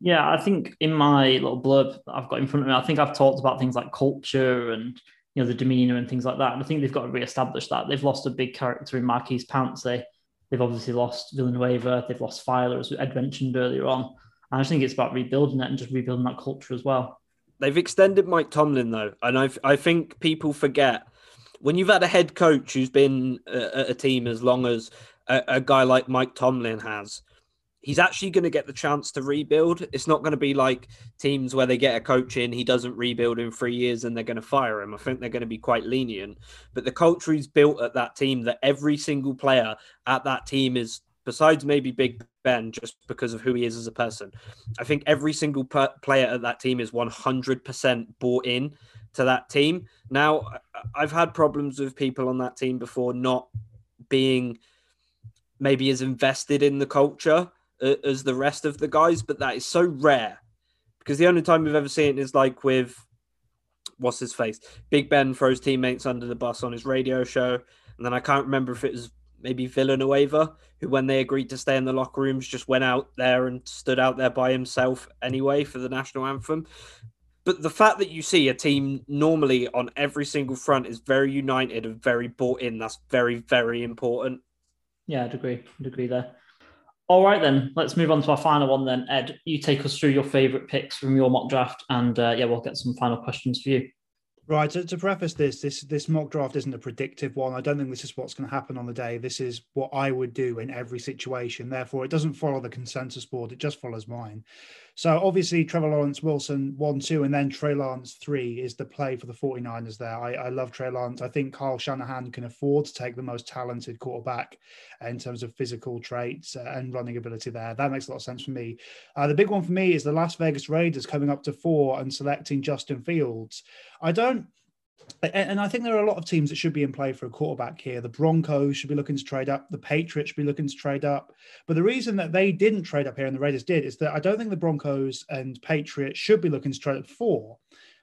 Yeah, I think in my little blurb that I've got in front of me, I think I've talked about things like culture and you know the demeanor and things like that. And I think they've got to re-establish that. They've lost a big character in Maurkice Pouncey. They've obviously lost Villanueva. They've lost Feiler, as Ed mentioned earlier on. And I just think it's about rebuilding it and just rebuilding that culture as well. They've extended Mike Tomlin though, and I I think people forget when you've had a head coach who's been at a team as long as a, a guy like Mike Tomlin has. He's actually going to get the chance to rebuild. It's not going to be like teams where they get a coach in, he doesn't rebuild in three years and they're going to fire him. I think they're going to be quite lenient. But the culture he's built at that team, that every single player at that team is besides maybe Big Ben, just because of who he is as a person. I think every single player at that team is 100% bought in to that team. Now, I've had problems with people on that team before not being maybe as invested in the culture as the rest of the guys, but that is so rare because the only time we've ever seen it is like with what's his face? Big Ben throws teammates under the bus on his radio show. And then I can't remember if it was maybe Villanueva, who, when they agreed to stay in the locker rooms, just went out there and stood out there by himself anyway for the national anthem. But the fact that you see a team normally on every single front is very united and very bought in, that's very, very important. Yeah, I'd agree. I'd agree there. All right, then let's move on to our final one. Then, Ed, you take us through your favourite picks from your mock draft, and uh, yeah, we'll get some final questions for you. Right. To, to preface this, this this mock draft isn't a predictive one. I don't think this is what's going to happen on the day. This is what I would do in every situation. Therefore, it doesn't follow the consensus board. It just follows mine. So obviously, Trevor Lawrence Wilson one, two, and then Trey Lance three is the play for the 49ers there. I, I love Trey Lance. I think Kyle Shanahan can afford to take the most talented quarterback in terms of physical traits and running ability there. That makes a lot of sense for me. Uh, the big one for me is the Las Vegas Raiders coming up to four and selecting Justin Fields. I don't and I think there are a lot of teams that should be in play for a quarterback here. The Broncos should be looking to trade up. The Patriots should be looking to trade up. But the reason that they didn't trade up here and the Raiders did is that I don't think the Broncos and Patriots should be looking to trade up for,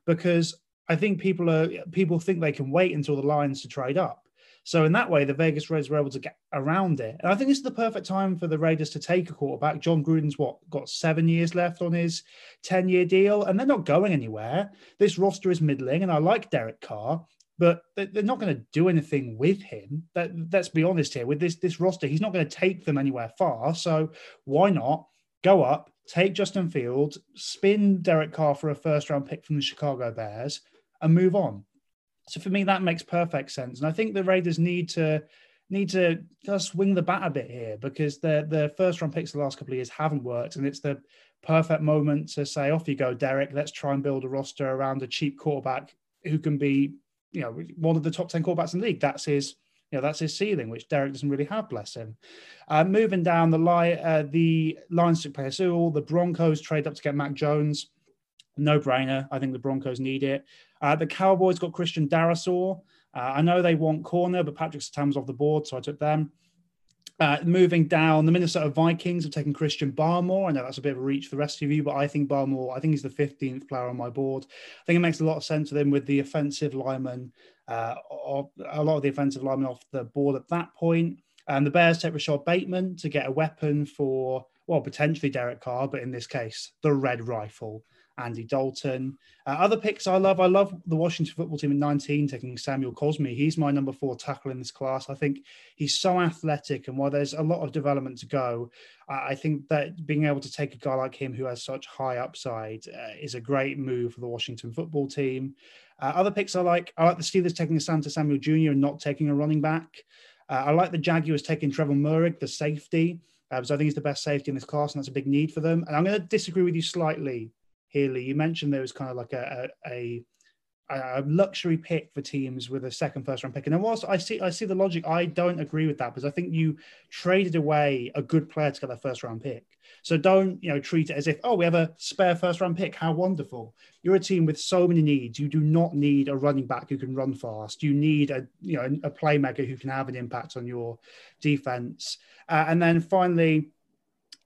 because I think people are people think they can wait until the Lions to trade up. So in that way, the Vegas Raiders were able to get around it. And I think this is the perfect time for the Raiders to take a quarterback. Jon Gruden's what got seven years left on his 10-year deal, and they're not going anywhere. This roster is middling, and I like Derek Carr, but they're not going to do anything with him. That, let's be honest here. With this this roster, he's not going to take them anywhere far. So why not go up, take Justin Fields, spin Derek Carr for a first round pick from the Chicago Bears, and move on? So for me, that makes perfect sense. And I think the Raiders need to need to just swing the bat a bit here because their their first round picks the last couple of years haven't worked, and it's the perfect moment to say, "Off you go, Derek. Let's try and build a roster around a cheap quarterback who can be, you know, one of the top ten quarterbacks in the league." That's his. You know, that's his ceiling, which Derek doesn't really have, bless him. Uh, moving down the line, uh, the Lions took all the Broncos trade up to get Mac Jones no brainer. I think the Broncos need it. Uh, the Cowboys got Christian Darrisaw. Uh, I know they want corner, but Patrick Surtain's off the board, so I took them. Uh, moving down, the Minnesota Vikings have taken Christian Barmore. I know that's a bit of a reach for the rest of you, but I think Barmore, I think he's the 15th player on my board. I think it makes a lot of sense with him with the offensive lineman, uh, a lot of the offensive linemen off the board at that point. And the Bears take Rashod Bateman to get a weapon for, well, potentially Derek Carr, but in this case, the red rifle. Andy Dalton. Uh, other picks I love, I love the Washington football team at 19 taking Samuel Cosmi. He's my number four tackle in this class. I think he's so athletic, and while there's a lot of development to go, I think that being able to take a guy like him who has such high upside uh, is a great move for the Washington football team. Uh, other picks I like, I like the Steelers taking Santa Samuel Jr. and not taking a running back. Uh, I like the Jaguars taking Trevor Moehrig, the safety. Uh, so I think he's the best safety in this class, and that's a big need for them. And I'm going to disagree with you slightly Healy. You mentioned there was kind of like a, a, a luxury pick for teams with a second first round pick. And whilst I see I see the logic, I don't agree with that because I think you traded away a good player to get that first round pick. So don't you know treat it as if oh we have a spare first round pick. How wonderful! You're a team with so many needs. You do not need a running back who can run fast. You need a you know a playmaker who can have an impact on your defense. Uh, and then finally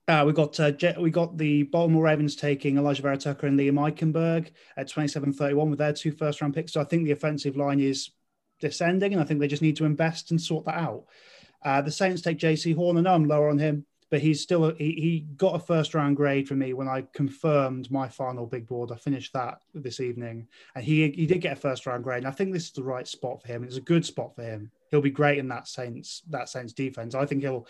uh, we got uh, we got the Baltimore Ravens taking Elijah Vera-Tucker and Liam Eichenberg at 27-31 with their two first round picks. So I think the offensive line is descending, and I think they just need to invest and sort that out. Uh, the Saints take Jaycee Horn, and I'm lower on him, but he's still a, he, he got a first round grade for me when I confirmed my final big board. I finished that this evening, and he he did get a first round grade. And I think this is the right spot for him. It's a good spot for him. He'll be great in that Saints that Saints defense. I think he'll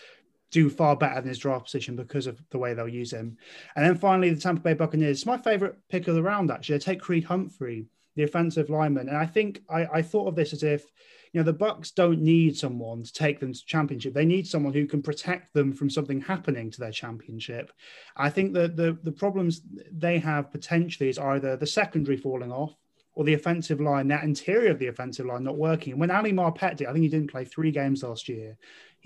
do far better than his draft position because of the way they'll use him. And then finally, the Tampa Bay Buccaneers. My favorite pick of the round, actually. I take Creed Humphrey, the offensive lineman. And I think I, I thought of this as if, you know, the Bucs don't need someone to take them to championship. They need someone who can protect them from something happening to their championship. I think that the, the problems they have potentially is either the secondary falling off or the offensive line, that interior of the offensive line not working. When Ali Marpet did, I think he didn't play three games last year.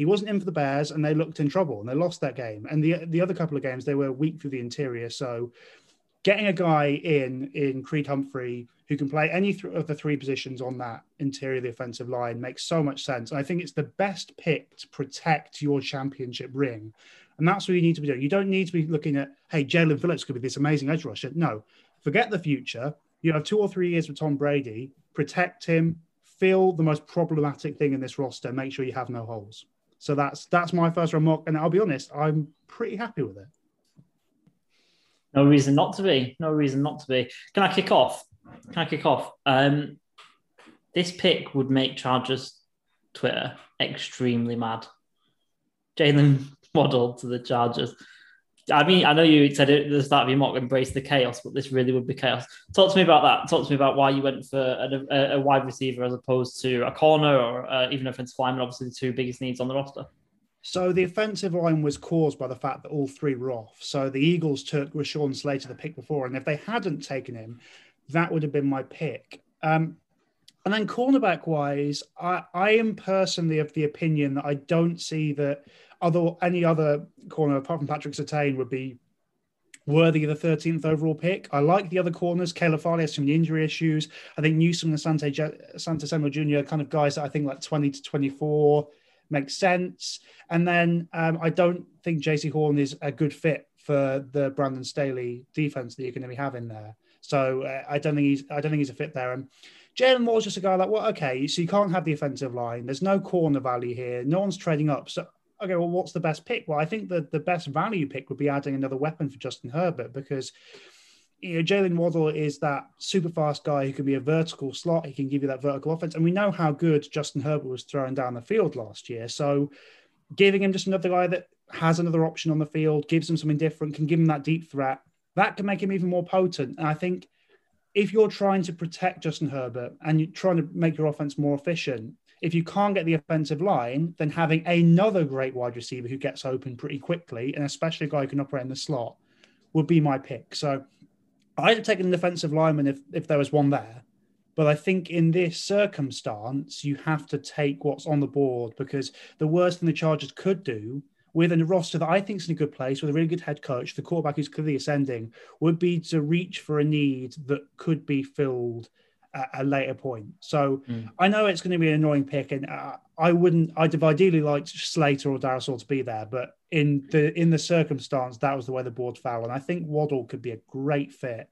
He wasn't in for the Bears, and they looked in trouble, and they lost that game. And the the other couple of games, they were weak through the interior. So, getting a guy in in Creed Humphrey who can play any th- of the three positions on that interior of the offensive line makes so much sense. And I think it's the best pick to protect your championship ring. And that's what you need to be doing. You don't need to be looking at, hey, Jaelan Phillips could be this amazing edge rusher. No, forget the future you have two or three years with Tom Brady, protect him, fill the most problematic thing in this roster, make sure you have no holes. So that's that's my first remark, and I'll be honest, I'm pretty happy with it. No reason not to be. No reason not to be. Can I kick off? Can I kick off? Um, this pick would make Chargers Twitter extremely mad. Jalen Waddle to the Chargers. I mean, I know you said at the start of your mock embrace the chaos, but this really would be chaos. Talk to me about that. Talk to me about why you went for a, a, wide receiver as opposed to a corner or uh, even offensive lineman, obviously the two biggest needs on the roster. So the offensive line was caused by the fact that all three were off. So the Eagles took Rashawn Slater the pick before, and if they hadn't taken him, that would have been my pick. Um, and then cornerback wise, I, I am personally of the opinion that I don't see that other any other corner apart from Patrick Surtain would be worthy of the 13th overall pick. I like the other corners. Caleb Farley has some injury issues. I think Newsome and Sante, Santa Samuel Jr. kind of guys that I think like 20 to 24 makes sense. And then um, I don't think Jaycee Horn is a good fit for the Brandon Staley defense that you're going to be having there. So uh, I don't think he's I don't think he's a fit there. And Jaylon Moore's just a guy like, well, okay, so you can't have the offensive line. There's no corner value here. No one's trading up. So okay, well, what's the best pick? Well, I think that the best value pick would be adding another weapon for Justin Herbert because you know Jalen Waddle is that super fast guy who can be a vertical slot. He can give you that vertical offense, and we know how good Justin Herbert was throwing down the field last year. So giving him just another guy that has another option on the field, gives him something different, can give him that deep threat, that can make him even more potent. And I think if you're trying to protect Justin Herbert and you're trying to make your offense more efficient, if you can't get the offensive line, then having another great wide receiver who gets open pretty quickly, and especially a guy who can operate in the slot, would be my pick. So I'd have taken an defensive lineman if, if there was one there. But I think in this circumstance, you have to take what's on the board because the worst thing the Chargers could do with a roster that I think is in a good place, with a really good head coach, the quarterback who's clearly ascending, would be to reach for a need that could be filled at a later point. So mm. I know it's going to be an annoying pick, and uh, I wouldn't. I'd have ideally liked Slater or Darrisaw to be there, but in the in the circumstance, that was the way the board fell, and I think Waddle could be a great fit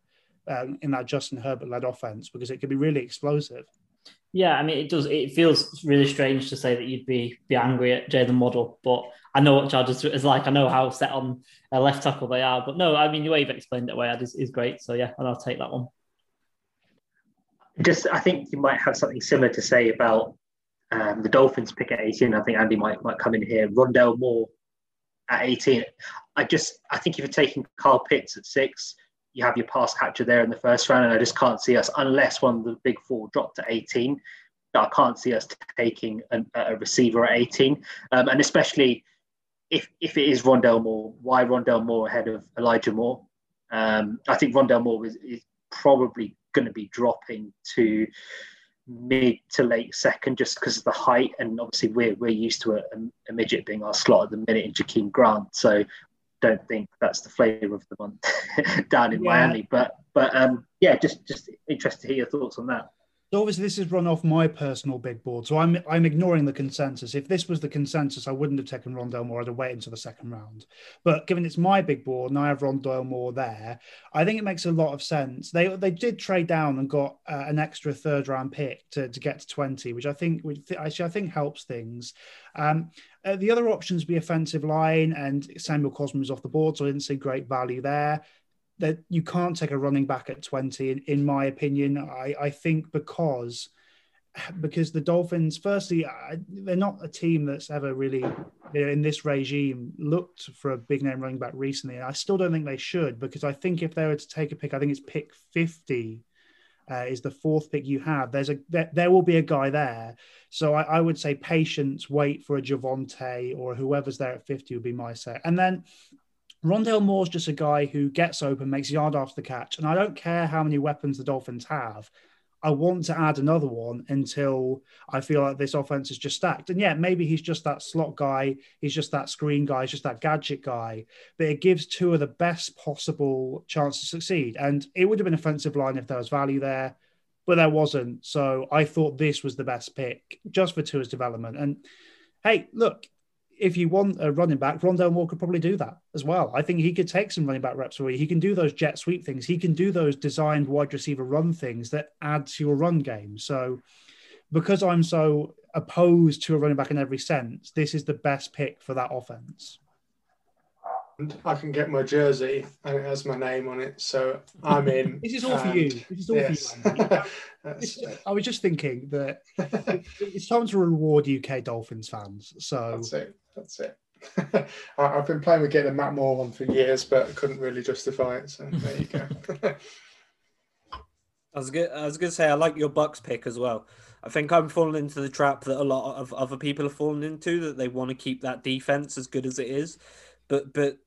um, in that Justin Herbert led offense because it could be really explosive. Yeah, I mean, it does. It feels really strange to say that you'd be be angry at Jalen Waddle, but I know what Chargers is like. I know how set on a left tackle they are. But no, I mean, the way you've explained it, way is, is great. So yeah, and I'll take that one. Just, I think you might have something similar to say about um, the Dolphins pick at 18. I think Andy might might come in here. Rondale Moore at 18. I just, I think if you're taking Kyle Pitts at six, you have your pass catcher there in the first round, and I just can't see us unless one of the big four dropped to 18. I can't see us taking an, a receiver at 18, um, and especially if if it is Rondale Moore, why Rondale Moore ahead of Elijah Moore? Um, I think Rondale Moore is, is probably going to be dropping to mid to late second just because of the height, and obviously we're we're used to a, a midget being our slot at the minute in Jakeem Grant, so don't think that's the flavour of the month down in yeah. Miami. But but um, yeah, just just interested to hear your thoughts on that. So obviously this is run off my personal big board. So I'm I'm ignoring the consensus. If this was the consensus, I wouldn't have taken Rondale Moore. I'd have waited until the second round. But given it's my big board and I have Rondale Moore there, I think it makes a lot of sense. They they did trade down and got uh, an extra third round pick to, to get to 20, which I think which actually I think helps things. Um, uh, the other options be offensive line and Samuel Cosmi is off the board, so I didn't see great value there that you can't take a running back at 20 in, in my opinion. I, I think because because the dolphins firstly they're not a team that's ever really you know, in this regime looked for a big name running back recently. And i still don't think they should because i think if they were to take a pick i think it's pick 50 uh, is the fourth pick you have. There's a there, there will be a guy there. So I, I, would say patience wait for a javonte or whoever's there at 50 would be my set and then Rondale Moore's just a guy who gets open, makes yard after the catch, and I don't care how many weapons the Dolphins have. I want to add another one until I feel like this offense is just stacked. And yeah, maybe he's just that slot guy, he's just that screen guy, he's just that gadget guy. But it gives two of the best possible chance to succeed. And it would have been offensive line if there was value there, but there wasn't. So I thought this was the best pick just for Tua's development. And hey, look, if you want a running back, Rondale Moore could probably do that as well. I think he could take some running back reps for you. He can do those jet sweep things. He can do those designed wide receiver run things that add to your run game. So, because I'm so opposed to a running back in every sense, this is the best pick for that offense. I can get my jersey and it has my name on it, so I'm in. this is all for you. This is all yes. for you. I was just thinking that it's time to reward UK Dolphins fans. So that's it. That's it. I've been playing with getting a Matt Moore one for years, but couldn't really justify it. So there you go. I was good. I was going to say I like your Bucs pick as well. I think I'm falling into the trap that a lot of other people are falling into that they want to keep that defense as good as it is, but but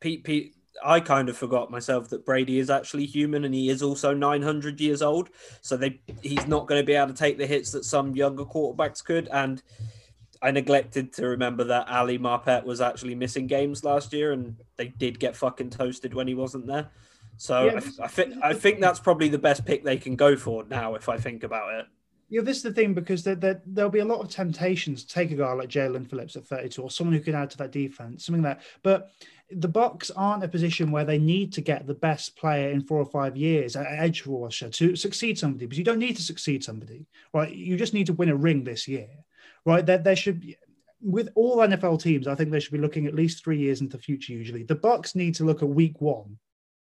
Pete Pete. I kind of forgot myself that Brady is actually human and he is also 900 years old. So they he's not going to be able to take the hits that some younger quarterbacks could. And I neglected to remember that Ali Marpet was actually missing games last year, and they did get fucking toasted when he wasn't there. So Yeah, I, I think I think that's probably the best pick they can go for now, if I think about it. Yeah, this is the thing because there, there, there'll be a lot of temptations to take a guy like Jaelan Phillips at 32 or someone who can add to that defense, something like that. But the Bucs aren't a position where they need to get the best player in four or five years at edge rusher to succeed somebody, because you don't need to succeed somebody, right? You just need to win a ring this year, right? There, there should be. With all NFL teams, I think they should be looking at least three years into the future. Usually, the Bucs need to look at Week One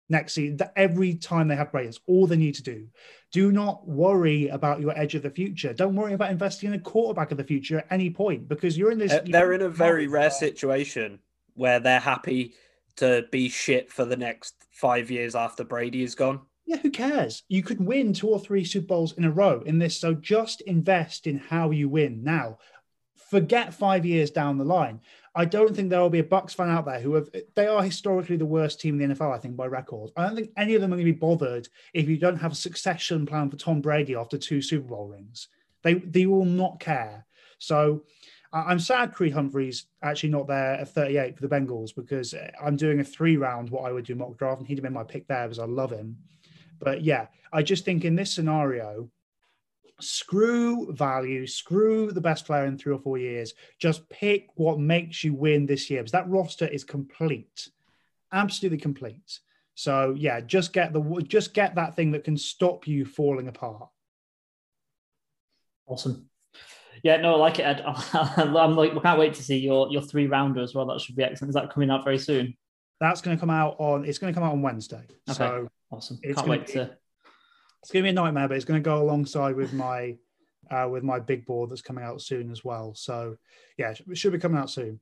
next season. That every time they have players, all they need to do. Do not worry about your edge of the future. Don't worry about investing in a quarterback of the future at any point because you're in this. Uh, They're in a very rare situation where they're happy to be shit for the next five years after Brady is gone. Yeah, who cares? You could win two or three Super Bowls in a row in this. So just invest in how you win now. Forget five years down the line. I don't think there will be a Bucs fan out there who have. They are historically the worst team in the NFL, I think, by record. I don't think any of them are going to be bothered if you don't have a succession plan for Tom Brady after two Super Bowl rings. They they will not care. So I'm sad Creed Humphrey's actually not there at 38 for the Bengals because eh, I'm doing a three round what I would do mock draft, and he'd have been my pick there because I love him. But yeah, I just think in this scenario, screw value, screw the best player in three or four years. Just pick what makes you win this year because that roster is complete, absolutely complete. So yeah, just get the just get that thing that can stop you falling apart. Awesome. Yeah, no, I like it, Ed. I'm like, we can't wait to see your your three rounder as well. That should be excellent. Is that coming out very soon? That's going to come out on. It's going to come out on Wednesday. Okay. So Awesome. Can't gonna wait be- to. It's going to be a nightmare, but it's going to go alongside with my uh, with my big board that's coming out soon as well. So yeah, it should be coming out soon.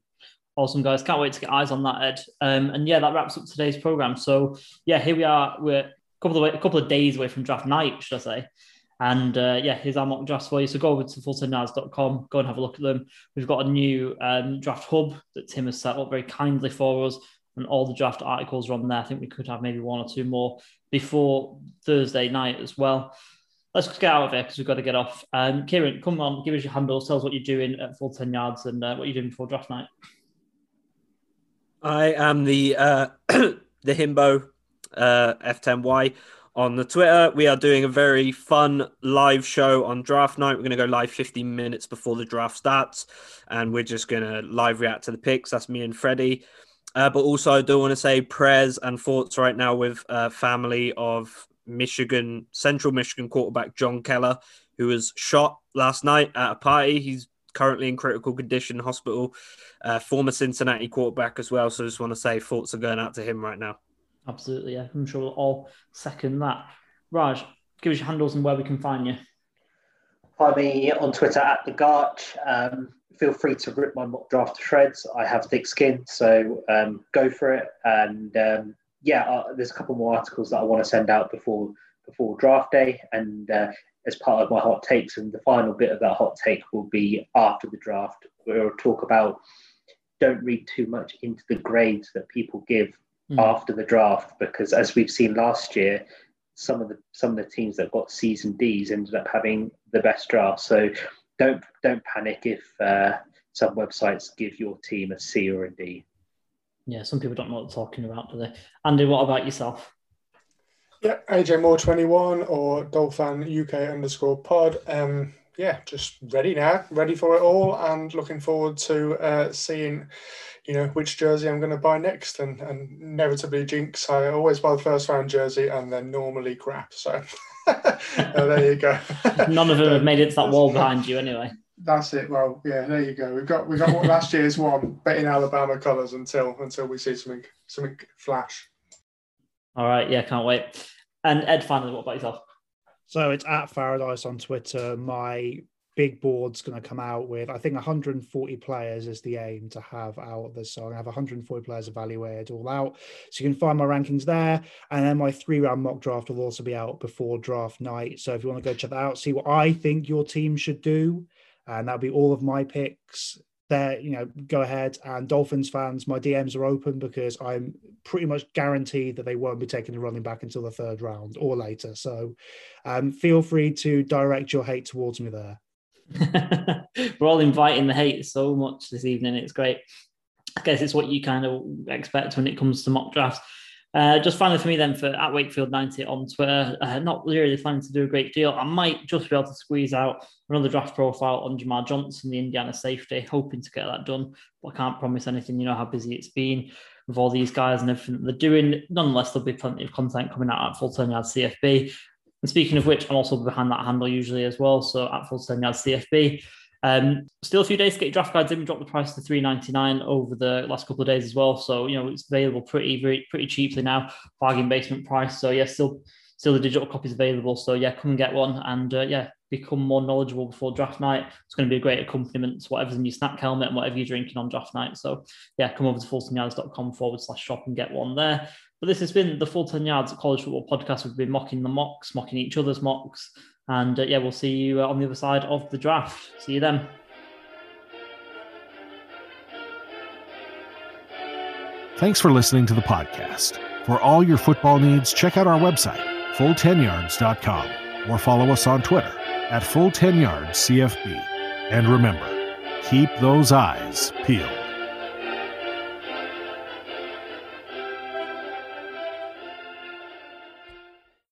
Awesome, guys. Can't wait to get eyes on that, Ed. Um, and yeah, that wraps up today's program. So yeah, here we are. We're a couple of a couple of days away from draft night, should I say? And uh, yeah, here's our mock drafts for you. So go over to full10yards.com, go and have a look at them. We've got a new um, draft hub that Tim has set up very kindly for us, and all the draft articles are on there. I think we could have maybe one or two more before Thursday night as well. Let's get out of here because we've got to get off. Um, Kieran, come on, give us your handles, tell us what you're doing at full 10 yards and uh, what you're doing before draft night. I am the uh, the himbo uh, F10Y on the Twitter. We are doing a very fun live show on draft night. We're going to go live 15 minutes before the draft starts, and we're just going to live react to the picks. That's me and Freddie. Uh, but also, I do want to say prayers and thoughts right now with uh, family of Michigan, Central Michigan quarterback John Keller, who was shot last night at a party. He's currently in critical condition hospital. Uh, former Cincinnati quarterback as well. So I just want to say thoughts are going out to him right now. Absolutely, yeah. I'm sure we'll all second that. Raj, give us your handles and where we can find you. Find me on Twitter at the Garch. Um, feel free to rip my mock draft to shreds. I have thick skin, so um, go for it. And um, yeah, uh, there's a couple more articles that I want to send out before before draft day, and uh, as part of my hot takes. And the final bit of that hot take will be after the draft. We'll talk about don't read too much into the grades that people give Hmm. after the draft, because as we've seen last year, some of the some of the teams that got C's and D's ended up having the best draft. So don't don't panic if uh, some websites give your team a C or a D. Yeah, some people don't know what they're talking about, do they? Andy, what about yourself? Yeah, AJ Moore 21 or Dolphin UK underscore pod. Um, yeah, just ready now, ready for it all, and looking forward to uh, seeing, you know, which jersey I'm going to buy next, and, and inevitably jinx. I always buy the first round jersey, and then normally crap. So uh, there you go. None of them have made it to that wall behind you anyway. That's it. Well, yeah, there you go. We've got we've got what last year's one, betting Alabama colours until until we see something something flash. All right, yeah, can't wait. And Ed, finally, what about yourself? So it's at Paradise on Twitter. My big board's going to come out with. I think 140 players is the aim to have out this. So I have 140 players evaluated all out. So you can find my rankings there, and then my three round mock draft will also be out before draft night. So if you want to go check that out, see what I think your team should do, and that'll be all of my picks there, you know, go ahead. And Dolphins fans, my DMs are open because I'm pretty much guaranteed that they won't be taking the running back until the third round or later. So um, feel free to direct your hate towards me there. We're all inviting the hate so much this evening. It's great. I guess it's what you kind of expect when it comes to mock drafts. Uh, just finally for me then for at Wakefield 90 on Twitter, uh, not really planning to do a great deal. I might just be able to squeeze out another draft profile on Jamar Johnson, the Indiana safety, hoping to get that done, but I can't promise anything. You know how busy it's been with all these guys and everything that they're doing. Nonetheless, there'll be plenty of content coming out at Full 10 Yards CFB. And speaking of which, I'm also behind that handle usually as well. So at Full 10 Yards CFB. Um, still a few days to get your draft guides in. We dropped the price to three ninety nine over the last couple of days as well. So you know it's available pretty very, pretty cheaply now, bargain basement price. So yeah, still still the digital copies available. So yeah, come and get one and uh, yeah, become more knowledgeable before draft night. It's going to be a great accompaniment to whatever's in your snack helmet and whatever you're drinking on draft night. So yeah, come over to full10yards.com forward slash shop and get one there. But this has been the Full 10 Yards College Football Podcast. We've been mocking the mocks, mocking each other's mocks. And uh, yeah, we'll see you uh, on the other side of the draft. See you then. Thanks for listening to the podcast. For all your football needs, check out our website, full10yards.com, or follow us on Twitter at full10yardscfb. And remember, keep those eyes peeled.